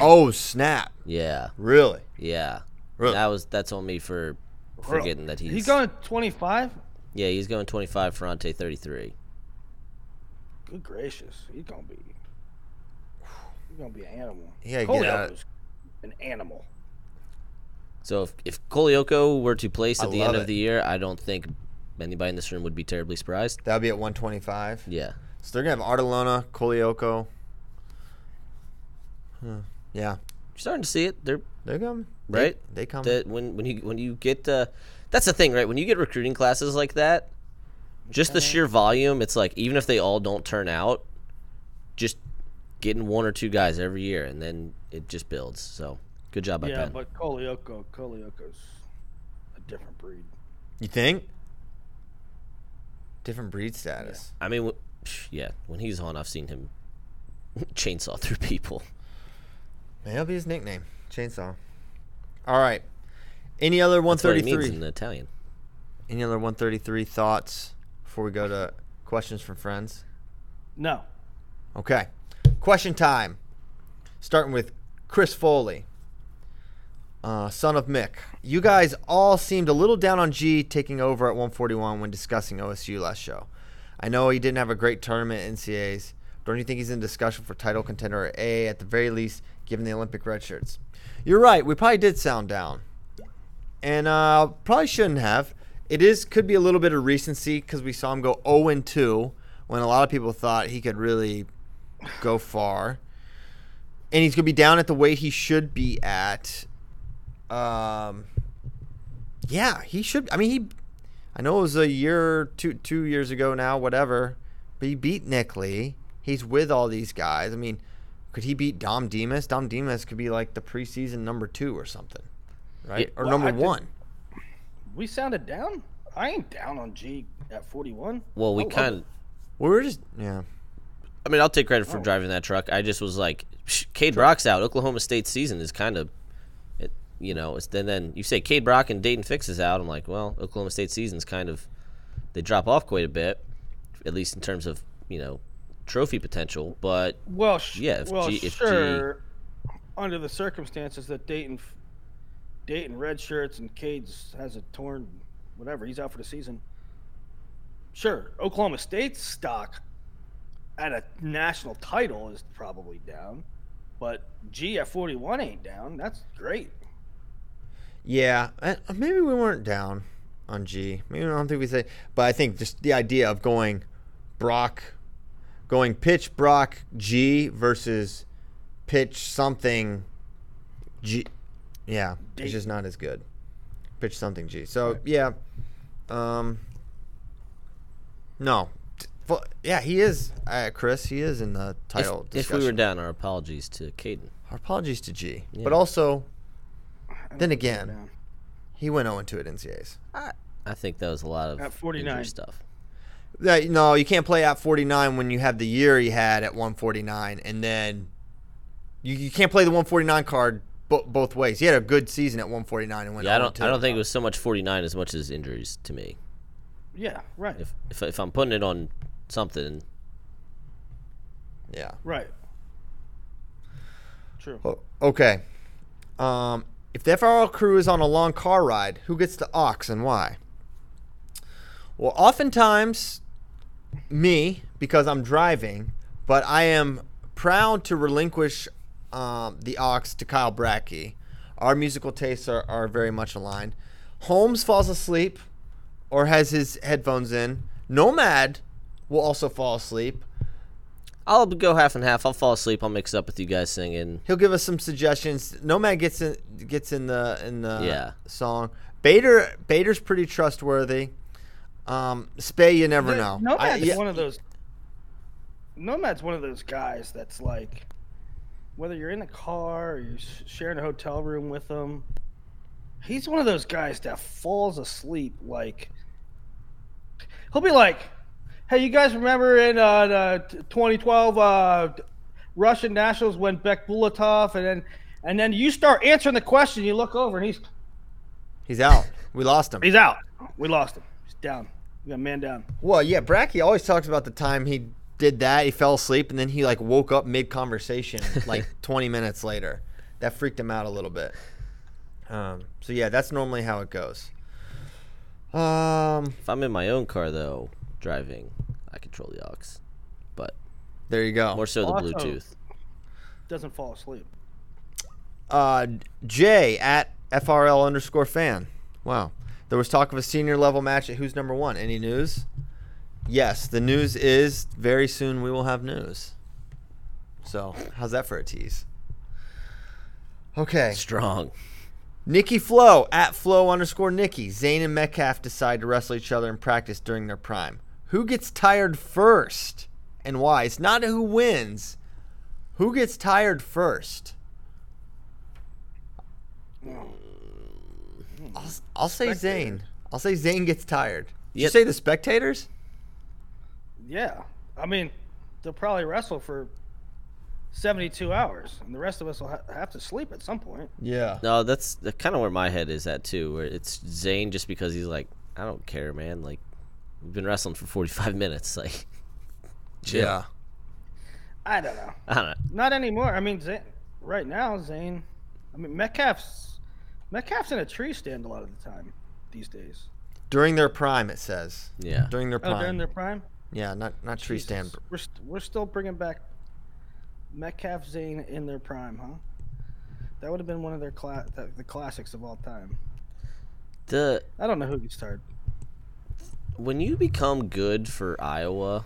Oh snap! Yeah, Really? yeah. Really? That was that's on me for forgetting that he's He's going 25. yeah he's going 25 Ferrante 33. Good gracious, he's gonna be. He's gonna be an animal. Yeah, get out. Colaiocco's an animal. So if if Colaiocco were to place I at the end it. of the year, I don't think anybody in this room would be terribly surprised. That would be at 125. Yeah, So they're gonna have Artalona, Colaiocco. Huh. Yeah, you're starting to see it. They're they're coming. They- right. They, come. that when when you when you get uh, that's the thing, right? When you get recruiting classes like that, just the sheer volume, it's like even if they all don't turn out, just getting one or two guys every year, and then it just builds. So good job by yeah, Penn. but Colaiocco, Colaiocco's a different breed. you think? Different breed status. I mean, yeah, when he's on, I've seen him (laughs) chainsaw through people. That'll be his nickname, Chainsaw. All right. Any other That's what it means 133? in Italian. Any other 133 thoughts before we go to questions from friends? No, Okay. Question time. Starting with Chris Foley, uh, son of Mick. You guys all seemed a little down on G taking over at 141 when discussing OSU last show. I know he didn't have a great tournament at NCAAs. Don't you think he's in discussion for title contender at A at the very least, given the Olympic red shirts? You're right. We probably did sound down, and uh, probably shouldn't have. It is could be a little bit of recency because we saw him go 0 and 2 when a lot of people thought he could really go far. And he's going to be down at the weight he should be at. Um, yeah, he should. I mean, he. I know it was a year, two two years ago now, whatever. But he beat Nick Lee. He's with all these guys. I mean, could he beat Dom Demas? Dom Demas could be like the preseason number two or something, right? Yeah, or well, number I did- one. we sounded down. I ain't down on G at 41. Well, we oh, kind of. Oh. We were just yeah. I mean, I'll take credit Oh. for driving that truck. I just was like, psh, Kaid Brock's out. Oklahoma State's season is kind of, it, you know, it's then then you say Kaid Brock and Daton Fix is out. I'm like, well, Oklahoma State season's kind of, they drop off quite a bit, at least in terms of you know, trophy potential. But Well, sh- Yeah, if well, G- if G- sure. Under the circumstances that Daton, Daton red shirts and Kaid's has a torn, whatever, he's out for the season. Sure, Oklahoma State's stock at a national title is probably down, but G at 41 ain't down. That's great. Yeah, uh, maybe we weren't down on G. Maybe I don't think we say, but I think just the idea of going Brock, going pitch Brock G versus pitch something G. Yeah, it's just not as good. Pitch something G. So yeah, um, no, T- fu- yeah, he is. Uh, Chris, he is in the if, title. if we were down, our apologies to Kaden. Our apologies to G, but also Then again, he went 0 2 at NCAAs. I think that was a lot of At 49. injury stuff. That no, you can't play at 49 when you have the year he had at 149, and then you, you can't play the 149 card bo- both ways. He had a good season at 149 and went. Yeah, I don't. I don't think it was so much 49 as much as injuries to me. Yeah, right. If if, if I'm putting it on something, Yeah. Right. True. O- Okay. Um, if the FRL crew is on a long car ride, who gets the aux and why? Well, oftentimes me because I'm driving, but I am proud to relinquish um, the aux to Kyle Brackey. Our musical tastes are, are very much aligned. Holmes falls asleep or has his headphones in. Nomad will also fall asleep. I'll go half and half. I'll fall asleep. I'll mix up with you guys singing. He'll give us some suggestions. Nomad gets in gets in the in the Yeah. song. Bader Bader's pretty trustworthy. Um, Spey, you never The- know. Nomad's I- yeah, one of those. Nomad's one of those guys that's like, whether you're in the car or you're sharing a hotel room with him, he's one of those guys that falls asleep like. He'll be like, "Hey, you guys remember in uh, 2012 uh, Russian Nationals when Beck Bulatov and then and then you start answering the question. You look over, and he's He's out. We lost him. he's out. We lost him. He's down. We got a man down. Well, yeah, Bracky always talks about the time he did that. He fell asleep and then he like woke up mid conversation (laughs) like 20 minutes later. That freaked him out a little bit. Um, so yeah, that's normally how it goes. Um, If I'm in my own car though, driving, I control the aux. But there you go. more so the Also- Bluetooth. Doesn't fall asleep. Uh, Jay at FRL underscore fan. Wow. There was talk of a senior level match at Who's Number One. Any news? Yes, the news is very soon we will have news. So, how's that for a tease? Okay. Strong. Nikki Flow at Flow underscore Nikki. Zain and Metcalf decide to wrestle each other in practice during their prime. Who gets tired first and why? It's not who wins. Who gets tired first? Hmm. I'll, I'll say Zain. I'll say Zain gets tired. Did you say the spectators? Yeah, I mean, they'll probably wrestle for seventy-two hours, and the rest of us will ha- have to sleep at some point. Yeah. No, that's the, kind of where my head is at too. Where it's Zain just because he's like, I don't care, man. Like, we've been wrestling for 45 (laughs) minutes. Like, chill. Yeah. I don't know. I don't know. Not anymore. I mean, Zain, right now, Zain. I mean, Metcalf's Metcalf's in a tree stand a lot of the time these days. During their prime, it says. Yeah. During their prime. Oh, prime. during their prime. yeah, not not tree stand. We're st- we're still bringing back Metcalf Zain in their prime, huh? That would have been one of their cla- the, the classics of all time. The I don't know who gets tired. when you become good for Iowa,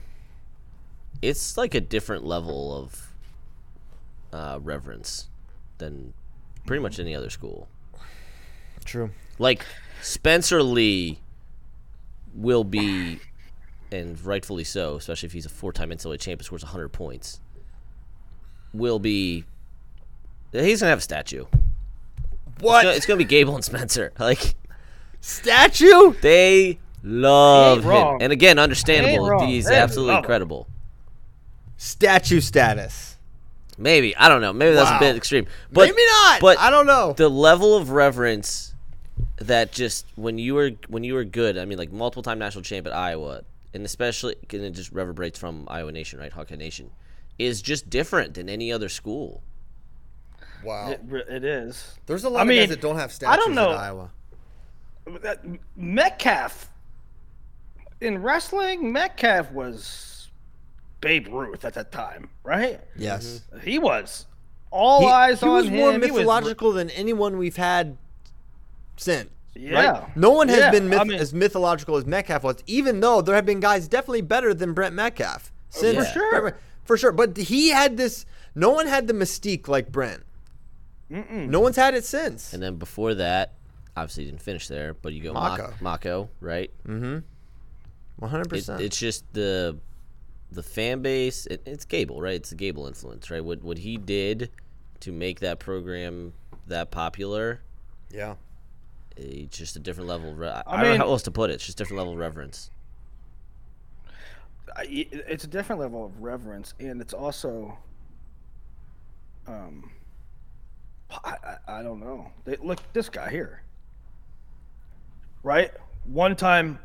it's like a different level of uh, reverence than pretty much any other school. True. Like Spencer Lee will be, and rightfully so, especially if he's a four-time NCAA champ and scores 100 points. Will be. He's gonna have a statue. What? It's gonna, it's gonna be Gable and Spencer. (laughs) Like Statue? they love him, wrong. and again, understandable. wrong. He's They absolutely love incredible. Statue status. Maybe I don't know. Maybe that's Wow. a bit extreme, but Maybe not. But I don't know. the level of reverence that just when you were when you were good. I mean, like multiple time national champ at Iowa, and especially and it just reverberates from Iowa Nation, right? Hawkeye Nation is just different than any other school. wow. It, it is. There's a lot I of mean, guys that don't have statues I don't know. in Iowa. That- Metcalf in wrestling, Metcalf was Babe Ruth at that time, right? Yes. He was. All He, eyes he on was him. more He was- mythological than anyone we've had since. Yeah. Right? No one has Yeah, been myth- I mean- as mythological as Metcalf was, even though there have been guys definitely better than Brent Metcalf. Oh, since, for sure. For sure. But he had this, no one had the mystique like Brent. No one's had it since. And then before that, obviously didn't finish there, but you go Mako. Mako, Mako right? 100%. It, it's just the the fan base. It, it's Gable, right? It's the Gable influence, right? What what he did to make that program that popular. yeah. It's just a different level. Of re- I, I don't know mean- how else to put it. It's just a different level of reverence. It's a different level of reverence, and it's also, um, I, I, I don't know. They, look, this guy here, right? One time,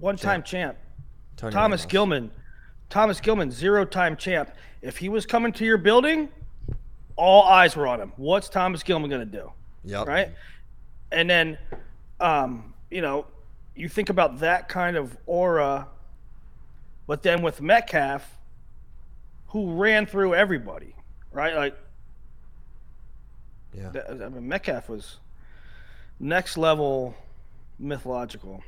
one time champ, Thomas Ramos. Gilman, Thomas Gilman, zero time champ. If he was coming to your building, all eyes were on him. What's Thomas Gilman gonna do? Yep. right? And then, um, you know, you think about that kind of aura, but then with Metcalf, who ran through everybody, right? Like, Yeah. I mean, Metcalf was next level mythological.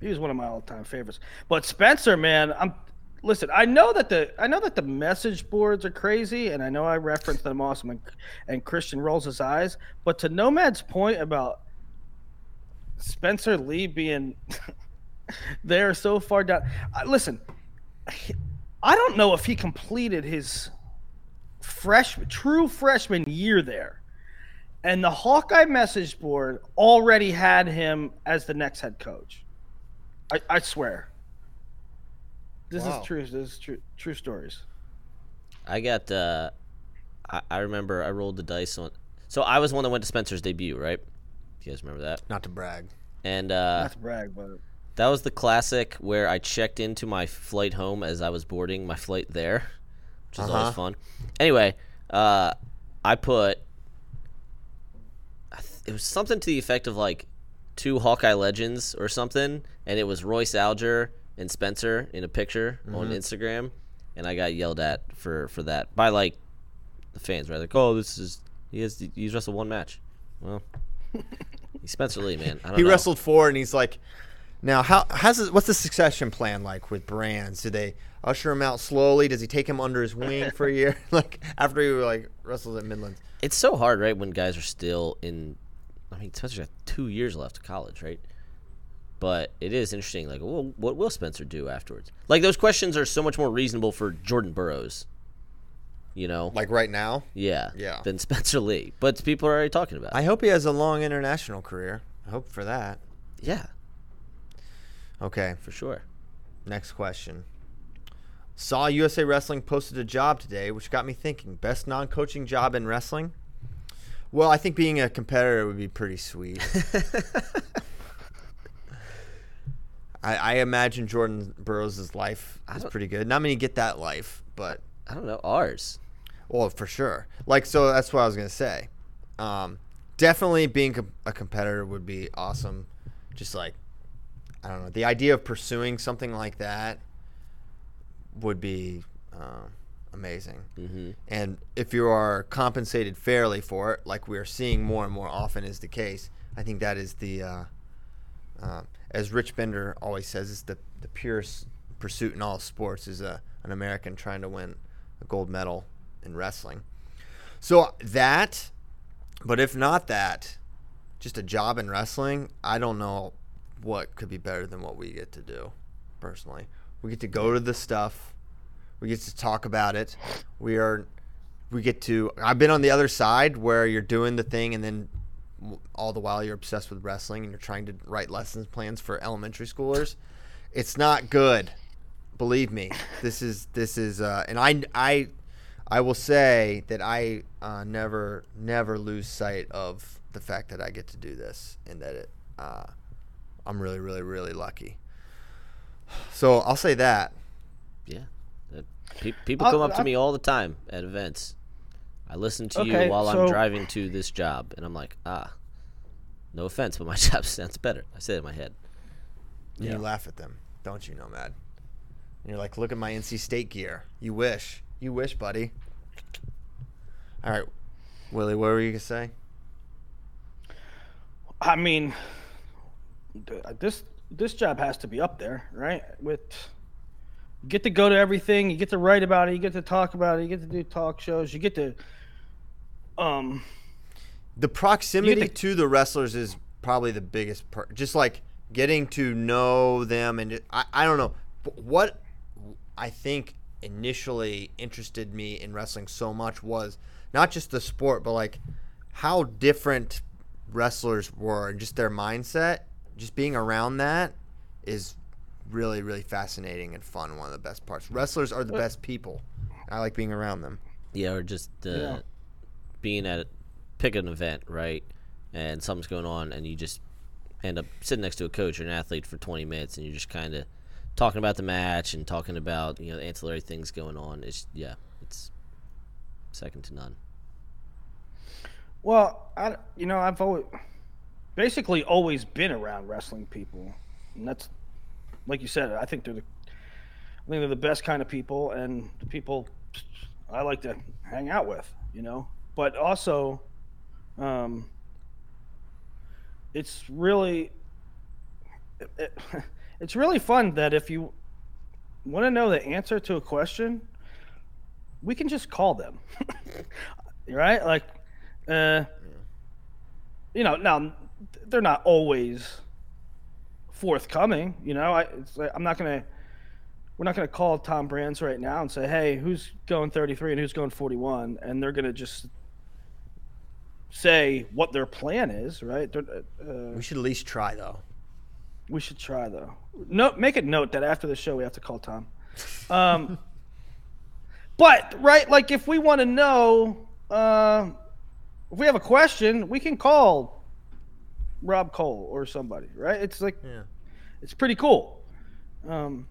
He was one of my all-time favorites. But Spencer, man, I'm listen. I know that the I know that the message boards are crazy, and I know I referenced them awesome, and, and Christian rolls his eyes. But to Nomad's point about Spencer Lee being (laughs) there so far down, I, listen, I don't know if he completed his fresh true freshman year there. And the Hawkeye message board already had him as the next head coach. I, I swear. This Wow. is true. This is true. True stories. I got uh, I, I remember I rolled the dice on. So I was the one that went to Spencer's debut, right? You guys remember that? Not to brag. And uh, Not to brag, but that was the classic where I checked into my flight home as I was boarding my flight there, which is Uh-huh. always fun. Anyway, uh, I put. It was something to the effect of like two Hawkeye legends or something, and it was Royce Alger and Spencer in a picture on mm-hmm. Instagram, and I got yelled at for for that by like the fans, right? Like, oh, this is he has he's wrestled one match. Well, (laughs) he's Spencer Lee, man. I don't He know. wrestled four, and he's like, now how how's what's the succession plan like with brands? Do they usher him out slowly? Does he take him under his wing for a year, (laughs) like after he like wrestles at Midlands? It's so hard, right, when guys are still in. I mean, Spencer's got two years left of college, right? But it is interesting. Like, well, what will Spencer do afterwards? Like, those questions are so much more reasonable for Jordan Burroughs. You know, Like right now? yeah, Yeah. than (laughs) Spencer Lee. But people are already talking about. it. I hope he has a long international career. I hope for that. yeah, Okay, for sure. next question. Saw USA Wrestling posted a job today, which got me thinking: best non-coaching job in wrestling. Well, I think being a competitor would be pretty sweet. (laughs) I, I imagine Jordan Burroughs' life is pretty good. Not many get that life, but I don't know ours. well, for sure. Like, so that's what I was gonna say. Um, definitely being a competitor would be awesome. Just like, I don't know, the idea of pursuing something like that would be uh, amazing. hmm And if you are compensated fairly for it, like we are seeing more and more often is the case, I think that is the, uh, uh, as Rich Bender always says, it's the, the purest pursuit in all sports is a, an American trying to win a gold medal in wrestling. So that, but if not that, just a job in wrestling, I don't know what could be better than what we get to do, personally. We get to go to the stuff. We get to talk about it. We are, we get to. I've been on the other side where you're doing the thing, and then all the while you're obsessed with wrestling, and you're trying to write lessons plans for elementary schoolers. It's not good. Believe me, (laughs) this is this is, uh, and I I I will say that I uh, never never lose sight of the fact that I get to do this, and that it. Uh, I'm really really really lucky. So I'll say that. Yeah. People come up to me all the time at events. I listen to Okay, you while I'm driving to this job, and I'm like, ah, no offense, but my (laughs) job sounds better. I say it in my head. Yeah. you laugh at them, don't you, Nomad? And you're like, look at my NC State gear. You wish. You wish, buddy. All right, Willie, what were you gonna say? I mean, this this job has to be up there, right? With you get to go to everything, you get to write about it, you get to talk about it, you get to do talk shows, you get to um The proximity get to the wrestlers is probably the biggest part. Just like getting to know them, and I, I don't know what I think initially interested me in wrestling so much was not just the sport, but like how different wrestlers were and just their mindset. Just being around that is really, really fascinating and fun. One of the best parts. Wrestlers are the best people. I like being around them. Yeah, or just uh, Yeah. being at a, pick an event, right? And something's going on, and you just end up sitting next to a coach or an athlete for 20 minutes, and you're just kind of talking about the match and talking about you know the ancillary things going on. It's yeah, it's second to none. well, I you know, I've always basically always been around wrestling people. And that's like you said, I think they're the I think they're the best kind of people and the people I like to hang out with, you know. But also um it's really it, it- (laughs) it's really fun that if you want to know the answer to a question, we can just call them. (laughs) right? Like uh you know, now they're not always forthcoming, you know. I it's like, I'm not to we're not to call Tom Brands right now and say, "Hey, who's going 33 and who's going 41?" and they're to just say what their plan is, right? Uh, We should at least try though. we should try though. No, make a note that after the show we have to call Tom. Um, (laughs) but right, like if we want to know uh, if we have a question, we can call Rob Cole or somebody, right? It's like Yeah. it's pretty cool. Um,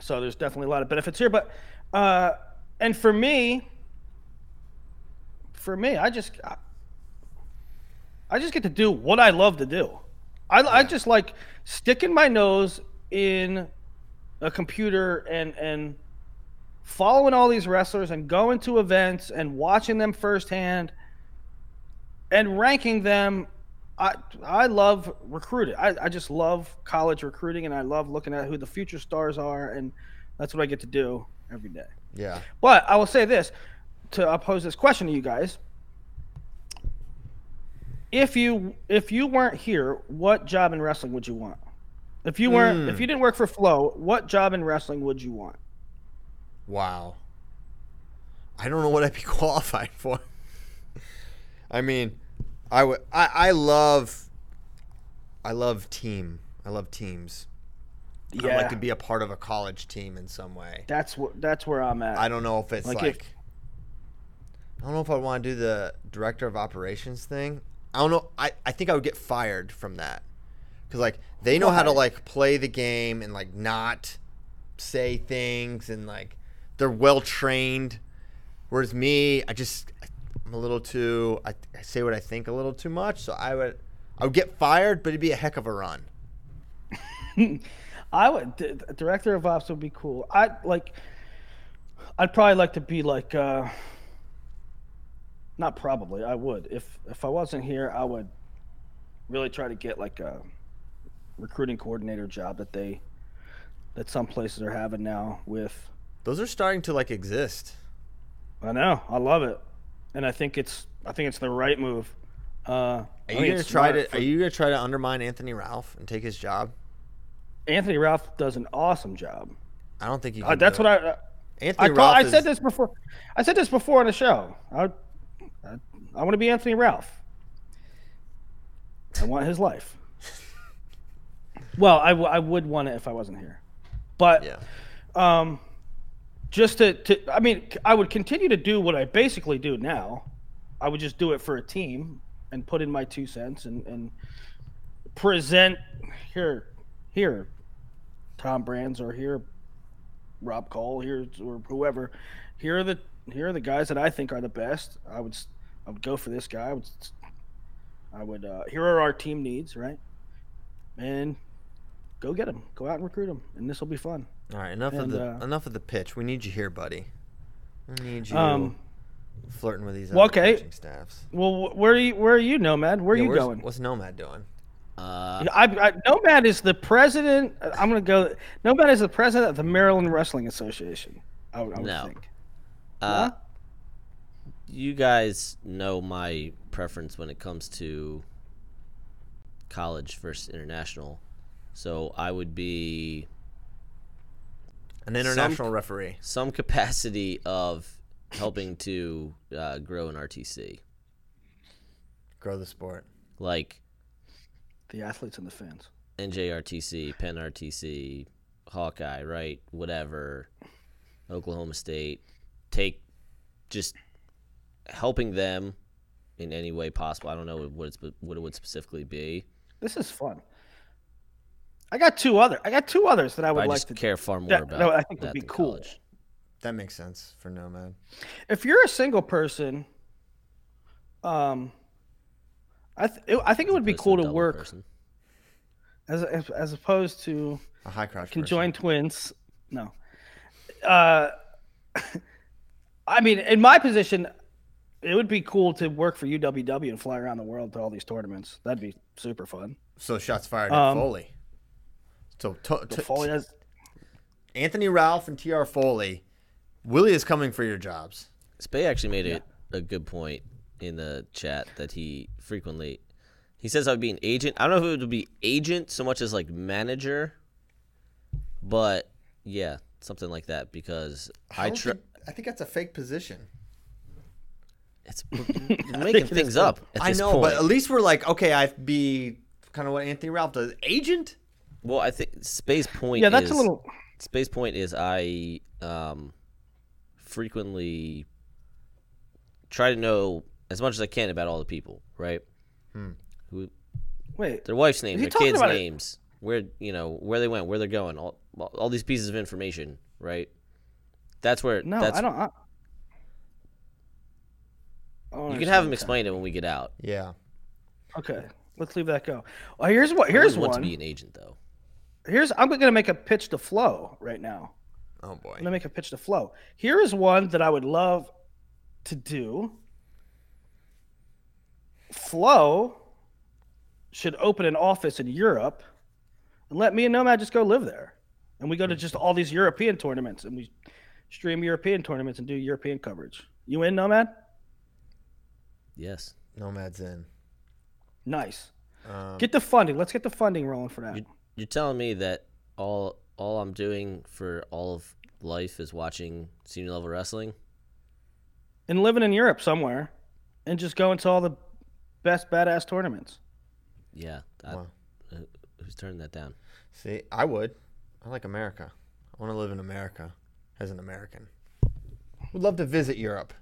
so there's definitely a lot of benefits here, but uh, and for me, for me, I just I, I just get to do what I love to do. I, I just like sticking my nose in a computer and and following all these wrestlers and going to events and watching them firsthand and ranking them I I love recruiting. I, I just love college recruiting and I love looking at who the future stars are and that's what I get to do every day. Yeah. But I will say this to pose this question to you guys. If you if you weren't here, what job in wrestling would you want? If you weren't if hmm. you didn't work for Flow, what job in wrestling would you want? Wow. I don't know what I'd be (laughs) qualified for. I mean, I would. I, I love. I love team. I love teams. I'd like to be a part of a college team in some way. that's what that's where I'm at. I don't know if it's Like like. if- I don't know if I want to do the director of operations thing. I don't know. I, I think I would get fired from that because like they know how to like play the game and like not say things and like they're well trained. Whereas me, I just I'm a little too. I, I say what I think a little too much. So I would I would get fired, but it'd be a heck of a run. (laughs) I would d- director of ops would be cool. I like I'd probably like to be like uh not probably, I would. If if I wasn't here, I would really try to get like a recruiting coordinator job that they that some places are having now with Those are starting to like exist. I know, I love it. And I think it's I think it's the right move. Uh Are you gonna try to? for- Are you gonna try to undermine Anthony Ralph and take his job? Anthony Ralph does an awesome job. I don't think you. Uh, that's what it. I uh, Anthony I, Ralph I is, said this before. I said this before on the show. I, I, I want to be Anthony Ralph. I want his life. (laughs) Well, I, w- I would want it if I wasn't here, but Yeah. um, just to, to I mean, I would continue to do what I basically do now. I would just do it for a team and put in my two cents and, and present here, here, Tom Brands or here, Rob Cole here or whoever. Here are the here are the guys that I think are the best. I would I would go for this guy. I would I would uh, here are our team needs right, and go get them. Go out and recruit them, and this will be fun. All right. Enough of the uh, enough of the pitch. We need you here, buddy. We need you Um, flirting with these well, okay. coaching staffs. Well, where are you? Where are you, Nomad? Where are Yeah, you going? What's Nomad doing? Uh, I, I, Nomad is the president. I'm gonna go. Nomad is the president of the Maryland Wrestling Association. I, would- I would No. think. uh, you guys know my preference when it comes to college versus international. So I would be An international referee. some capacity of helping to uh, grow an RTC. Grow the sport. Like The athletes and the fans. NJRTC, Penn RTC, Hawkeye, right? Whatever, Oklahoma State. Take just helping them in any way possible. I don't know what it's what it would specifically be. This is fun. I got two other. I got two others that I would I like just to. care far more that- about no, I think would that be cool. college. That makes sense for Nomad. If you're a single person, um, I th- it, I think it would be cool to work person. as as as opposed to A high crouch. conjoined twins. No. Uh, (laughs) I mean, in my position, it would be cool to work for UWW and fly around the world to all these tournaments. That'd be super fun. So shots fired at Um, Foley. So to, to- Foley has, Anthony Ralph and Tr Foley, Willie is coming for your jobs. Spey actually made it a good point in the chat that he frequently he says I would be an agent. I don't know if it would be agent so much as like manager, but yeah, something like that because I don't try. think- I think that's a fake position. It's we're (laughs) making things up. At I know, point. but at least we're like, okay, I'd be kind of what Anthony Ralph does. Agent? Well, I think Spey's point. yeah, that's is, a little. Spey's point is I um, frequently try to know as much as I can about all the people, right? Who Wait, their wife's name, their kids' about it? names, where you know where they went, where they're going, all all these pieces of information, right? That's where no, that's I don't. I, I you can have him that. explain it when we get out. Yeah. Okay, let's leave that go. Well, here's what. I Here's wouldn't want to be an agent though. Here's I'm gonna make a pitch to Flow right now. Oh boy. I'm gonna make a pitch to Flow. Here is one that I would love to do. Flow should open an office in Europe and let me and Nomad just go live there. And we go to just all these European tournaments and we stream European tournaments and do European coverage. You in, Nomad? Yes. Nomad's in. Nice. Um, Get the funding. Let's get the funding rolling for that. You- You're telling me that all all I'm doing for all of life is watching senior level wrestling? And living in Europe somewhere and just going to all the best badass tournaments. Yeah. I, Wow. uh, who's turning that down? See, I would. I like America. I want to live in America as an American. Would love to visit Europe.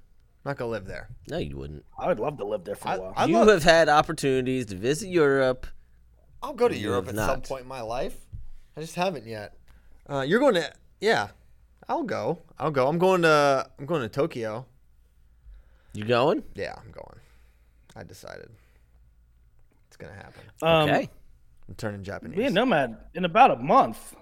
Not gonna live there. No, you wouldn't. I would love to live there for a I, while. I you love, have had opportunities to visit Europe. I'll go to You Europe have at some point in my life. I just haven't yet. Uh, you're going to? Yeah, I'll go. I'll go. I'm going to. I'm going to Tokyo. You going? Yeah, I'm going. I decided. It's gonna happen. Um, okay. I'm turning Japanese. Me and Nomad in about a month.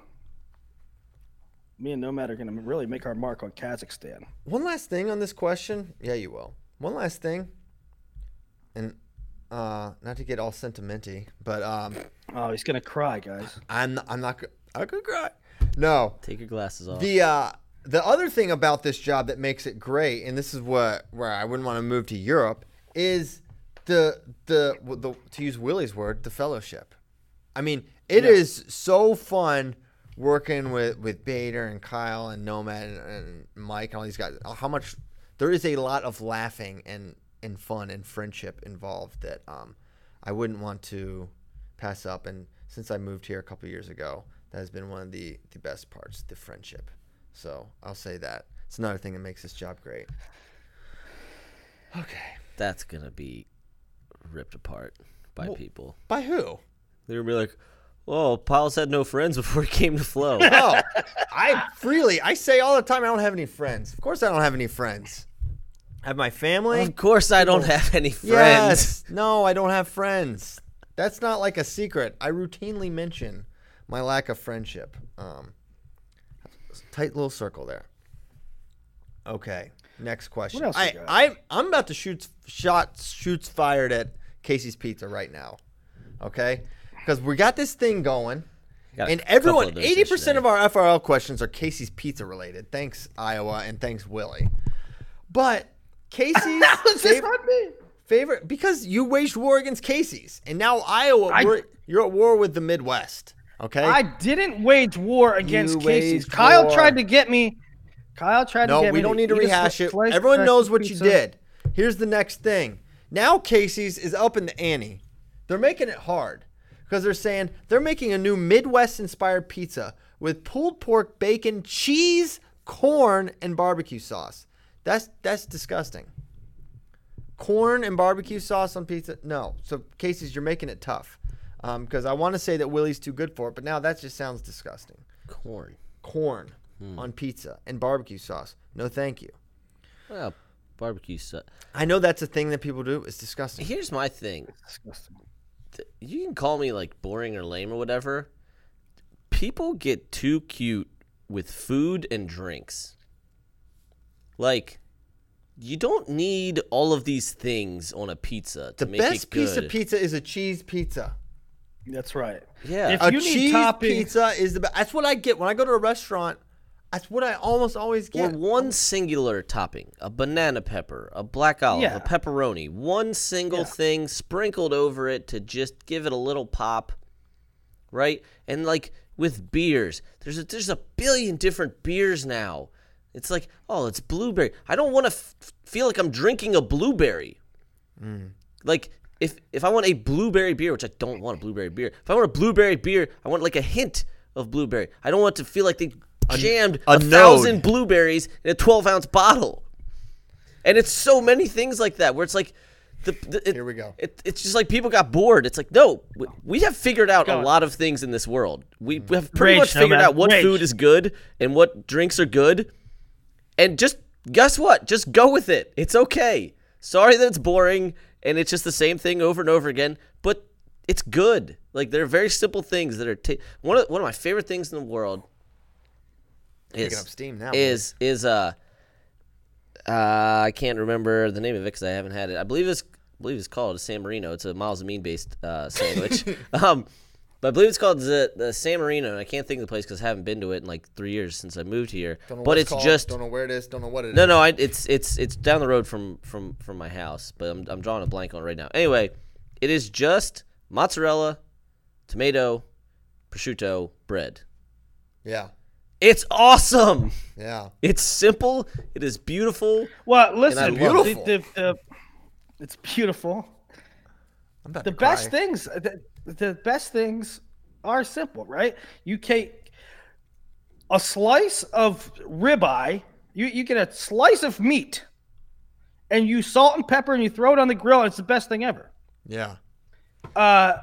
Me and Nomad are gonna really make our mark on Kazakhstan. One last thing on this question. Yeah, you will. One last thing. And uh, not to get all sentimenty, but um, Oh, he's gonna cry, guys. I'm I'm not. go- I could cry. No, Take your glasses off. The uh, the other thing about this job that makes it great, and this is what where I wouldn't want to move to Europe, is the the, the to use Willie's word, the fellowship. I mean, it is so fun working with with Bader and Kyle and Nomad and, and Mike and all these guys. How much there is a lot of laughing and and fun and friendship involved that um, I wouldn't want to pass up. And since I moved here a couple years ago, that has been one of the the best parts, the friendship. So I'll say that it's another thing that makes this job great. Okay, That's gonna be ripped apart by Well- people. by who? They're gonna be like, "Oh, Pyles had no friends before he came to Flow." (laughs) Oh, I freely I say all the time I don't have any friends. Of course I don't have any friends. I have my family. of course, I don't have any friends. Yes. No, I don't have friends. That's not like a secret. I routinely mention my lack of friendship. Um, tight little circle there. Okay. Next question. What else you I, got? I I'm about to shoot shots shoots fired at Casey's Pizza right now. Okay? Because we got this thing going. And everyone, eighty percent yesterday. of our FRL questions are Casey's Pizza related. Thanks Iowa and thanks Willie. But Casey's (laughs) favorite, me? favorite because you waged war against Casey's, and now Iowa, I- we're, you're at war with the Midwest. Okay. I didn't wage war against You Casey's. Kyle war. tried to get me. Kyle tried to get me. No, we don't need to rehash it. Everyone knows what you did. Here's the next thing. Now Casey's is up in the ante. They're making it hard because they're saying they're making a new Midwest-inspired pizza with pulled pork, bacon, cheese, corn, and barbecue sauce. That's that's disgusting. Corn and barbecue sauce on pizza? No. So Casey's, you're making it tough. Because I want to say that Willie's too good for it, but now that just sounds disgusting. corn. Corn Hmm. on pizza and barbecue sauce. No, thank you. Well, barbecue. sauce. I know that's a thing that people do. It's disgusting. Here's my thing. Disgusting. You can call me like boring or lame or whatever. People get too cute with food and drinks. Like, you don't need all of these things on a pizza to The make best it good. The best piece of pizza is a cheese pizza. That's right. Yeah. If A you need cheese toppings- pizza is the best. That's what I get when I go to a restaurant. That's what I almost always get. Or get. one singular topping, a banana pepper, a black olive, Yeah. a pepperoni, one single Yeah. thing sprinkled over it to just give it a little pop, right? And like with beers, there's a, there's a billion different beers now. It's like, oh, it's blueberry. I don't want to f- feel like I'm drinking a blueberry. Mm. Like if if I want a blueberry beer, which I don't want a blueberry beer. If I want a blueberry beer, I want like a hint of blueberry. I don't want to feel like they jammed a a, node. thousand blueberries in a 12 ounce bottle. And it's so many things like that where it's like, the, the it, Here we go. It, it's just like people got bored. It's like no, we, we have figured out a on. lot of things in this world. We, we have pretty Rage, much figured Nomad, out what rage. food is good and what drinks are good, and just guess what? Just go with it. It's okay. Sorry that it's boring and it's just the same thing over and over again, but it's good. Like there are very simple things that are ta- one of one of my favorite things in the world. Is Picking up steam now. is is uh, uh I can't remember the name of it because I haven't had it. I believe it's I believe it's called a San Marino. It's a Miles Amin based uh, sandwich. (laughs) um, but I believe it's called the the San Marino, and I can't think of the place because I haven't been to it in like three years since I moved here. Don't know But what it's called, just don't know where it is. Don't know what it is. no, no. I, it's it's it's down the road from from from my house, but I'm I'm drawing a blank on it right now. Anyway, it is just mozzarella, tomato, prosciutto, bread. Yeah, It's awesome. yeah. It's simple. It is beautiful. Well, listen, love the, the, the, it's beautiful. I'm about The to cry. best things, the, the best things are simple, right? You take a slice of ribeye. You you get a slice of meat, and you salt and pepper, and you throw it on the grill. And it's the best thing ever. Yeah, Uh,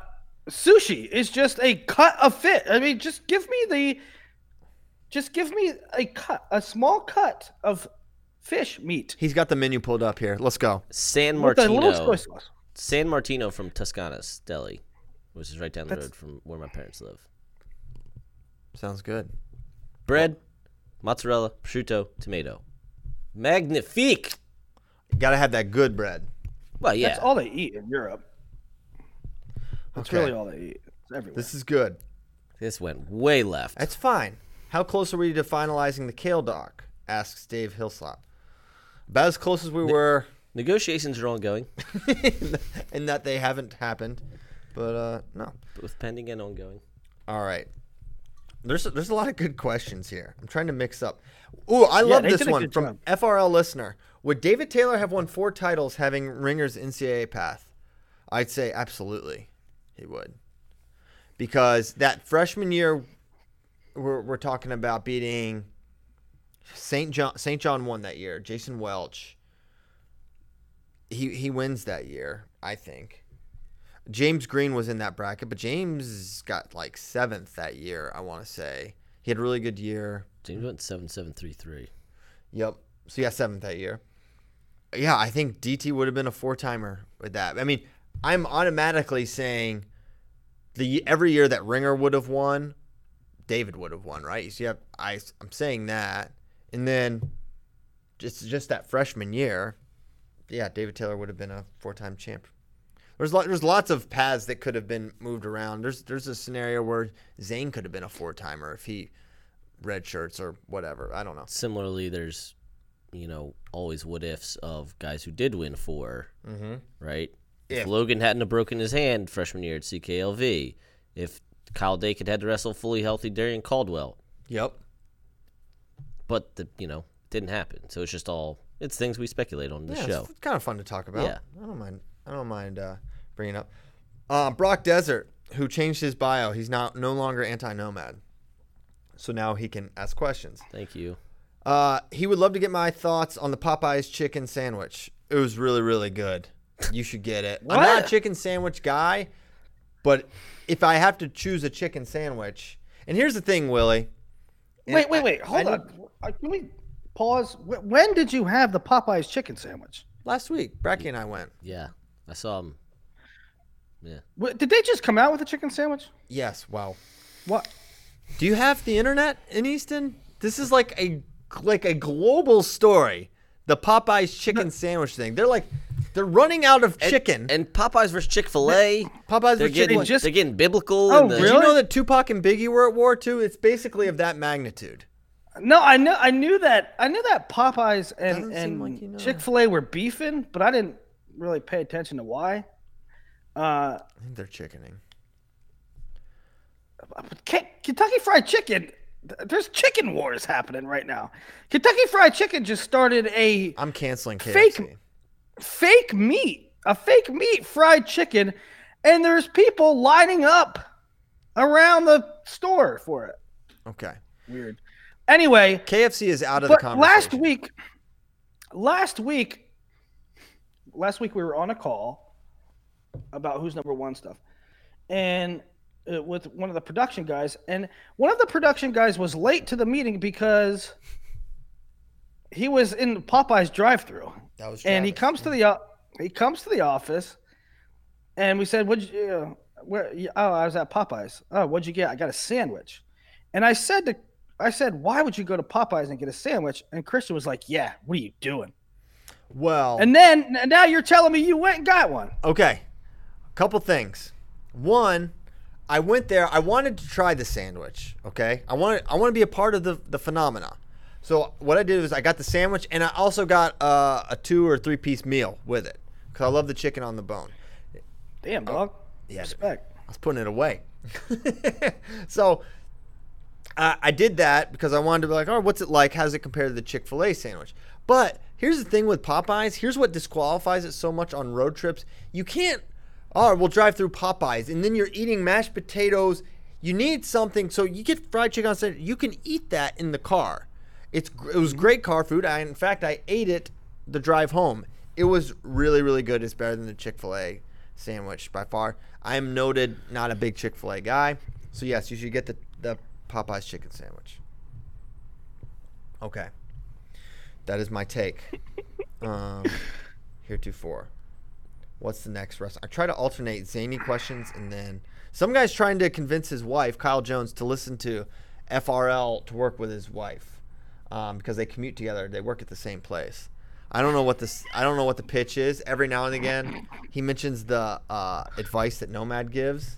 sushi is just a cut of fish. I mean, just give me the, just give me a cut, a small cut of fish meat he's got the menu pulled up here. Let's go. San with a little Martino. San Martino from Toscana's Deli, which is right down the That's- road from where my parents live. Sounds good. Bread, mozzarella, prosciutto, tomato. Magnifique. You gotta have that good bread. Well, yeah. That's all they eat in Europe. That's Okay. really all they eat. It's everywhere. This is good. This went way left. That's fine. How close are we to finalizing the kale doc? Asks Dave Hillslop. About as close as we were, Negotiations are ongoing, (laughs) in that they haven't happened. But uh, no. both pending and ongoing. All right. There's there's a lot of good questions here. I'm trying to mix up. Ooh, I Yeah, love this one from job. FRL listener. Would David Taylor have won four titles having Dieringer's NCAA path? I'd say absolutely, he would. Because that freshman year, we're, we're talking about beating St. John. St. John won that year. Jason Welch. He he wins that year, I think. James Green was in that bracket, but James got like seventh that year. I want to say he had a really good year. James went seven seven three three. Yep. So yeah, seventh that year. Yeah, I think DT would have been a four timer with that. I mean, I'm automatically saying the every year that Dieringer would have won, David would have won, right? So yeah, I I'm saying that, and then just just that freshman year, yeah, David Taylor would have been a four time champ. There's lot, there's lots of paths that could have been moved around. There's there's a scenario where Zain could have been a four timer if he red shirts or whatever. I don't know. Similarly, there's, you know, always what ifs of guys who did win 4 Mm-hmm. right? If If- Logan hadn't have broken his hand freshman year at CKLV, if Kyle Dake had had to wrestle fully healthy Darrion Caldwell, Yep. but the you know it didn't happen. So it's just all it's things we speculate on the yeah, show. it's kind of fun to talk about. Yeah. I don't mind. I don't mind uh, bringing up. Uh, Brock Desert, who changed his bio, he's now no longer anti-nomad, so now he can ask questions. Thank you. Uh, he would love to get my thoughts on the Popeyes chicken sandwich. It was really, really good. You should get it. I'm not a chicken sandwich guy, but if I have to choose a chicken sandwich, and here's the thing, Willie. and wait, wait, I- wait. I Hold need- on. Uh, Can we pause? When did you have the Popeyes chicken sandwich? Last week, Bracky and I went. Yeah, I saw him. Yeah, Wh- Did they just come out with a chicken sandwich? Yes. Wow. What? Do you have the internet in Easton? This is like a like a global story. The Popeyes chicken sandwich thing. They're like they're running out of chicken. and Popeyes versus Chick Fil A. Popeyes They're with getting chicken. just- they're getting biblical. Oh, in the, Did you know that Tupac and Biggie were at war too? It's basically of that magnitude. No, I know. I knew that. I knew that Popeyes Doesn't and like you know. and Chick Fil A were beefing, but I didn't really pay attention to why. Uh, I think they're chickening. Kentucky Fried Chicken. There's chicken wars happening right now. Kentucky Fried Chicken just started a I'm canceling KFC. Fake- fake meat, a fake meat fried chicken, and there's people lining up around the store for it. Okay. Weird. Anyway, KFC is out of the conversation. last week, last week, last week we were on a call about who's number one stuff, and uh, with one of the production guys, and one of the production guys was late to the meeting because he was in Popeye's drive-through, That was and he comes to the o- he comes to the office, and we said, "What'd you? Uh, where? Oh, I was at Popeyes. Oh, what'd you get? I got a sandwich." And I said to, I said, "Why would you go to Popeyes and get a sandwich?" And Christian was like, "Yeah, what are you doing?" Well, And then now you're telling me you went and got one. Okay. A couple things. One, I went there. I wanted to try the sandwich. Okay. I wanted. I want to be a part of the the phenomena. So what I did was I got the sandwich and I also got uh, a two or three piece meal with it because I love the chicken on the bone. Damn, dog. Yeah. Respect. I was putting it away. (laughs) so uh, I did that because I wanted to be like, oh, what's it like? How does it compare to the Chick fil A sandwich? But here's the thing with Popeyes. Here's what disqualifies it so much on road trips. You can't, oh, we'll drive through Popeyes and then you're eating mashed potatoes. You need something. So you get fried chicken on Saturday. You can eat that in the car. It's It was mm-hmm. great car food. I, in fact, I ate it the drive home. It was really, really good. It's better than the Chick fil A sandwich by far. I am noted not a big Chick fil A guy. So, yes, you should get the, the Popeyes chicken sandwich. Okay. That is my take. Um, heretofore. What's the next rest? I try to alternate zany questions and then some guy's trying to convince his wife, Kyle Jones, to listen to FRL to work with his wife um, because they commute together. They work at the same place. I don't know what this. I don't know what the pitch is. Every now and again, he mentions the uh, advice that Nomad gives,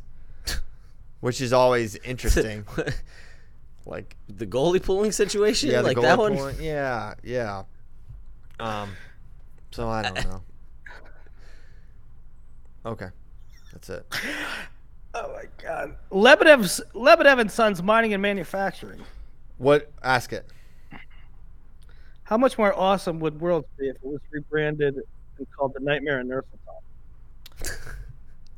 which is always interesting. (laughs) like the goalie pulling situation, yeah, the like that one. point. Yeah, yeah. Um, so I don't know. (laughs) Okay, that's it. (laughs) Oh my God. Lebedev's Lebedev and Sons Mining and Manufacturing. What? Ask it. How much more awesome would Worlds be if it was rebranded and called the Nightmare in Nur-Sultan?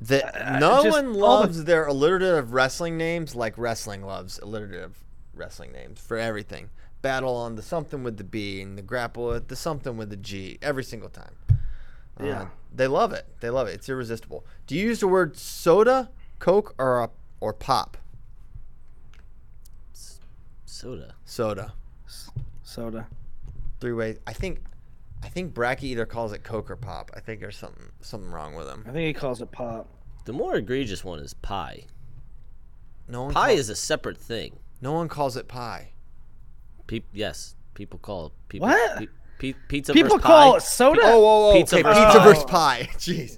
The, Uh, no just one all the- loves their alliterative wrestling names like wrestling loves alliterative wrestling names for everything. Battle on the something with the B and the grapple with the something with the G every single time. Uh, Yeah. they love it. They love it. It's irresistible. Do you use the word soda, Coke, or uh, or pop? Soda. Soda. Soda. Three way. I think. I think Bracky either calls it Coke or pop. I think there's something something wrong with him. I think he calls it pop. The more egregious one is pie. No one. Pie calls, is a separate thing. No one calls it pie. Pe- yes, people call people. What? Pe- pe- pizza People versus call pie. it soda. Oh, whoa, whoa, Pizza okay, versus pizza pie. versus pie. (laughs) Jeez.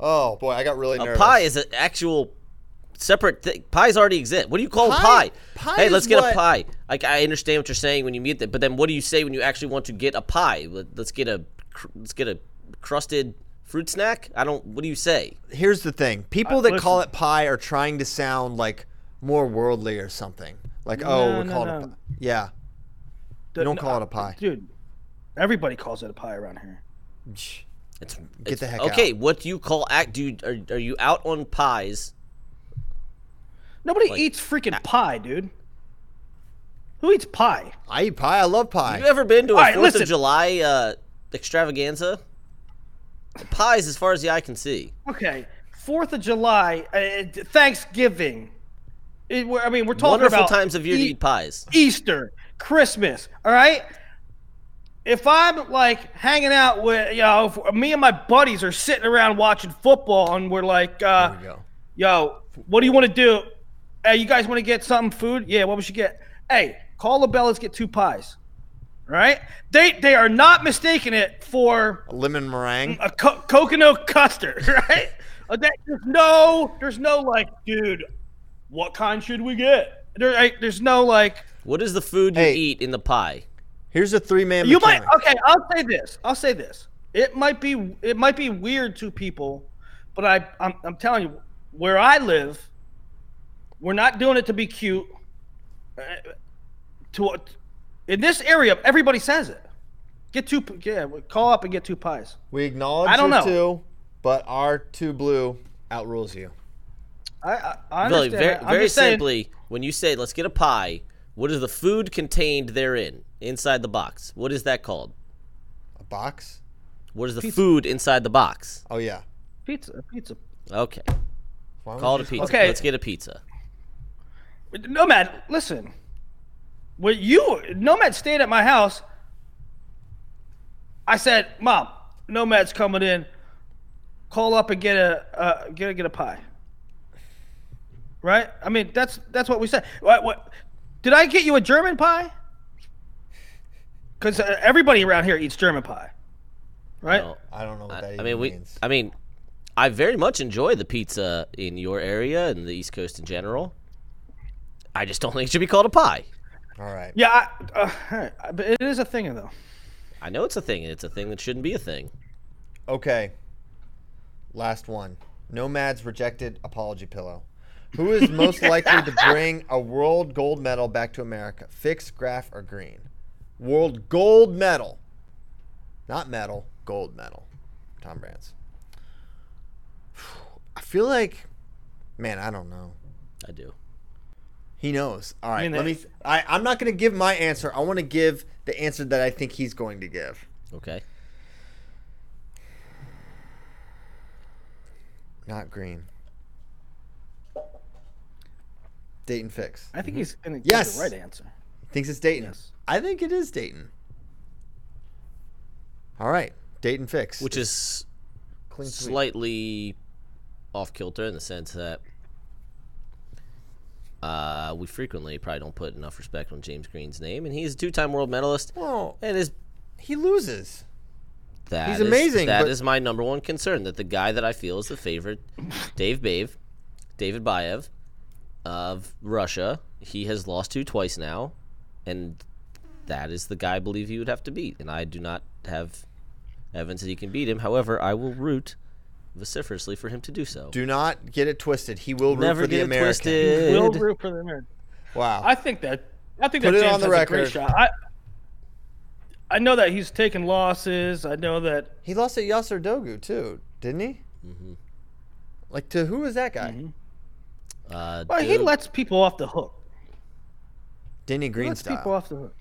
Oh boy, I got really A pie is an actual separate thing. Pies already exist. What do you call Pie- a pie? pie hey, let's get what- a pie. Like I understand what you're saying when you meet that, but then what do you say when you actually want to get a pie? Let- Let's get a let's get a crusted fruit snack. I don't. What do you say? Here's the thing: people Uh, that call it pie are trying to sound like more worldly or something. Like, oh, we no, call it. A pie. Yeah, you don't call it a pie. Dude, everybody calls it a pie around here. It's, Get it's- the heck out okay. out. What do you call act? Dude, are, are you out on pies? Nobody Like- eats freaking pie, dude. Who eats pie? I eat pie. I love pie. You ever been to a All right, Fourth listen. of July uh, extravaganza? Pies, as far as the eye can see. Okay, Fourth of July, uh, Thanksgiving. It, we're- I mean, we're talking Wonderful about times of year to E- eat pies. Easter, Christmas. All right. If I'm like hanging out with, you know, if me and my buddies are sitting around watching football, and we're like, uh, we "Yo, what do you want to do? Hey, you guys want to get something food? Yeah, what we should get? Hey, call the bell. Let's get two pies. Right? They they are not mistaking it for A lemon meringue. a co- coconut custard, (laughs) right? (laughs) There's no, there's no like, dude, what kind should we get? There, like, there's no like. What is the food you Hey. eat in the pie? Here's a three man. You might okay. I'll say this. I'll say this. It might be it might be weird to people, but I I'm, I'm telling you, where I live, we're not doing it to be cute. Uh, To in this area, everybody says it. Get two. Yeah, call up and get two pies. We acknowledge I don't your know. two, but our two blue outrules you. I I, I Really, understand. very. I'm very just saying- simply, when you say let's get a pie, what is the food contained therein inside the box? What is that called? A box. What is the Pizza. food inside the box? Oh yeah. Pizza, pizza. Okay. Why Call it a pizza. Okay. Let's get a pizza. Nomad, listen. When you Nomad stayed at my house, I said, "Mom, Nomad's coming in. Call up and get a uh, get a, get a pie." Right? I mean, that's that's what we said. What, what did I get you a German pie? Because uh, everybody around here eats German pie, right? No. I don't know what that I, I even mean, we. means. I mean, I very much enjoy the pizza in your area and the East Coast in general. I just don't think it should be called a pie. All right. Yeah, I, uh, all right, but it is a thing though. I know it's a thing. and It's a thing that shouldn't be a thing. Okay. Last one. Nomad's rejected apology pillow. Who is (laughs) most likely to bring a world gold medal back to America? Fix, Graff, or Green? World gold medal. Not medal, gold medal. Tom Brands. (sighs) I feel like, man, I don't know. I do. He knows. All right, mean, let they- me. I, I'm not going to give my answer. I want to give the answer that I think he's going to give. Okay. Not Green. Daton Fix. I think he's gonna Yes. the right answer. Thinks it's Daton. Yes. I think it is Daton. All right, Daton Fix. Which is clean slightly off kilter in the sense that uh, we frequently probably don't put enough respect on James Green's name, and he's a two-time world medalist. Well, And is he loses. that He's is- amazing, that but- is my number one concern. That the guy that I feel is the favorite, Dave Bave, David Baev, of Russia, he has lost to twice now, and that is the guy I believe he would have to beat. And I do not have evidence that he can beat him. However, I will root vociferously for him to do so. Do not get it twisted. He will root Never for the get it American. twisted. Will Did- root for the American. Wow. I think that I think Put that it James on the has a great shot. I I know that he's taken losses. I know that he lost at Yasar Dogu too, didn't he? Mm-hmm. Like to who was that guy? Mhm. Uh, well, he lets people off the hook. Denny He Green lets style. people off the hook.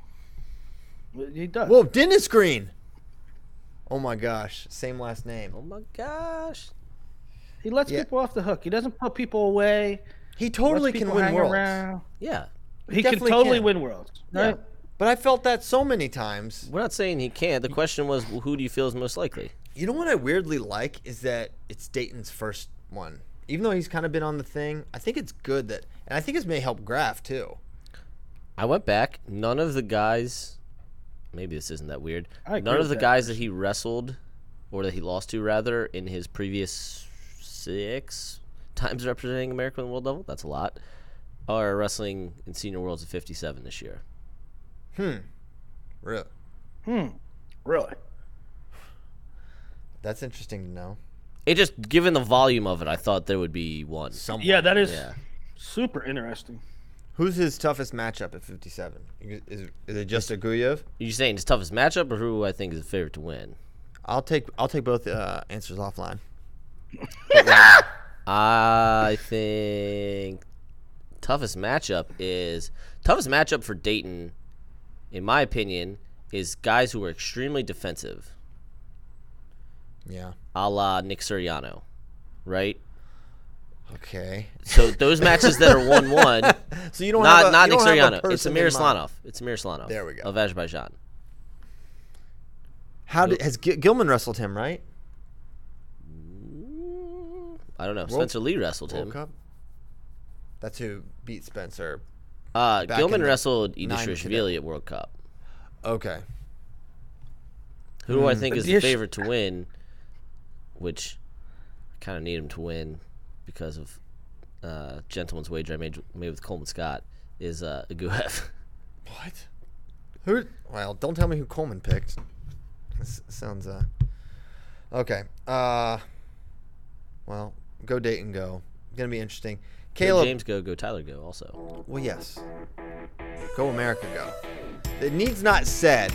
He does. Whoa, Dennis Green. Oh my gosh, same last name. Oh my gosh! he lets yeah. people off the hook. He doesn't put people away. He totally lets can win hang worlds. around. Yeah, He can totally can. win worlds. Yeah. But I felt that so many times. we're not saying he can't. The question was, well, who do you feel is most likely? You know what I weirdly like is that it's Daton's first one. Even though he's kind of been on the thing, I think it's good that, and I think this may help Graff too. I went back. None of the guys. Maybe this isn't that weird. I None of the that, guys that he wrestled, or that he lost to rather, in his previous six times representing America on the world level. That's a lot. Are wrestling in senior worlds at 57 this year. Hmm. Really? Hmm. Really? That's interesting to know. It just given the volume of it, I thought there would be one. Someone. Yeah, that is Yeah. super interesting. Who's his toughest matchup at 57? Is, is it just Uguev? you saying his toughest matchup, or who I think is the favorite to win? I'll take I'll take both uh, answers offline. (laughs) I think toughest matchup is toughest matchup for Daton, in my opinion, is guys who are extremely defensive, Yeah. a la Nick Suriano, right? Okay. So those matches that are (laughs) one-one, So you don't not have a, not you Nick don't have a Suriano, it's Amir in. Slanov. It's Amiraslanov. There we go. Of Azerbaijan. How did, has Gil- Gilman wrestled him right? I don't know. Spencer Lee wrestled World him. Cup. That's who beat Spencer. Uh, Gilman wrestled nine Idrishvili at World Cup. Okay. Who do I Hmm. think is the favorite to win? Which I kind of need him to win because of uh, gentleman's wager I made made with Coleman Scott is uh, Uguev. (laughs) What? Who? Well, don't tell me who Coleman picked. This sounds uh. Okay. Uh. Well, go Daton. Go. Gonna be interesting. Go Caleb. James go, go Tyler go. Also, Well, yes. Go America, go. It needs not said.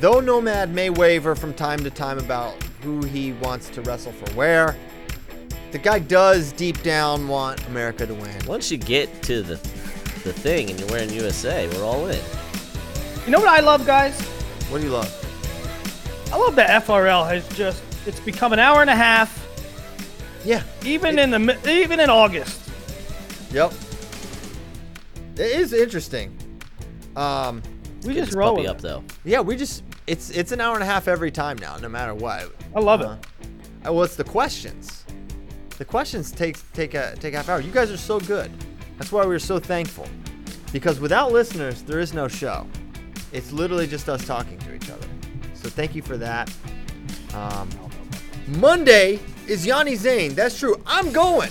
Though Nomad may waver from time to time about who he wants to wrestle for where, the guy does deep down want America to win. once you get to the the thing and you're wearing USA, we're all in. You know what I love, guys? What do you love? I love that FRL has just it's become an hour and a half, Yeah. even in the even in August. Yep. It is interesting. Um, We Get just this roll puppy with up though. yeah, we just it's it's an hour and a half every time now, no matter what. I love Uh, it. uh, well, it's the questions. The questions take take a take a half hour. You guys are so good. That's why we're so thankful. Because without listeners, there is no show. It's literally just us talking to each other. So thank you for that. Um, Monday is Yianni Zain. That's true. I'm going.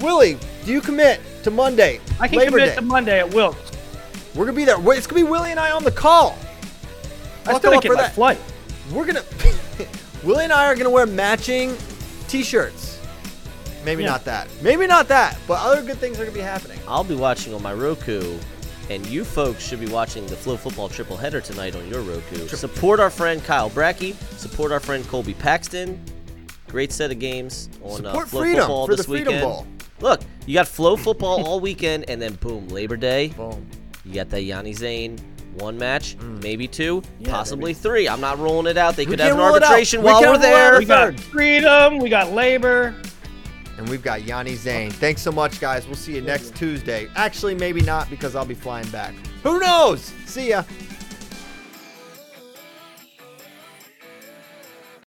Willie, do you commit to Monday? I can Labor commit Day? to Monday at Wilkes. We're gonna be there. It's gonna be Willie and I on the call. I Buckle still up didn't get for my that. flight. We're gonna (laughs) Willie and I are gonna wear matching T-shirts. Maybe Yeah. not that. Maybe not that. But other good things are gonna be happening. I'll be watching on my Roku, and you folks should be watching the Flow Football triple header tonight on your Roku. Support our friend Kyle Brackey. Support our friend Colby Paxton. Great set of games on uh, Support Flow freedom Football for the this Freedom weekend. Bowl. Look, you got Flow Football all weekend, and then boom, Labor Day. Boom. You got that Yianni Zain one match, mm. maybe two, Yeah, possibly three. I'm not rolling it out. They could have an rule it out. arbitration we while we're rule there. We got freedom. We got labor. And we've got Yianni Zain. Thanks so much, guys. We'll see you next Tuesday. Actually, maybe not because I'll be flying back. Who knows? See ya.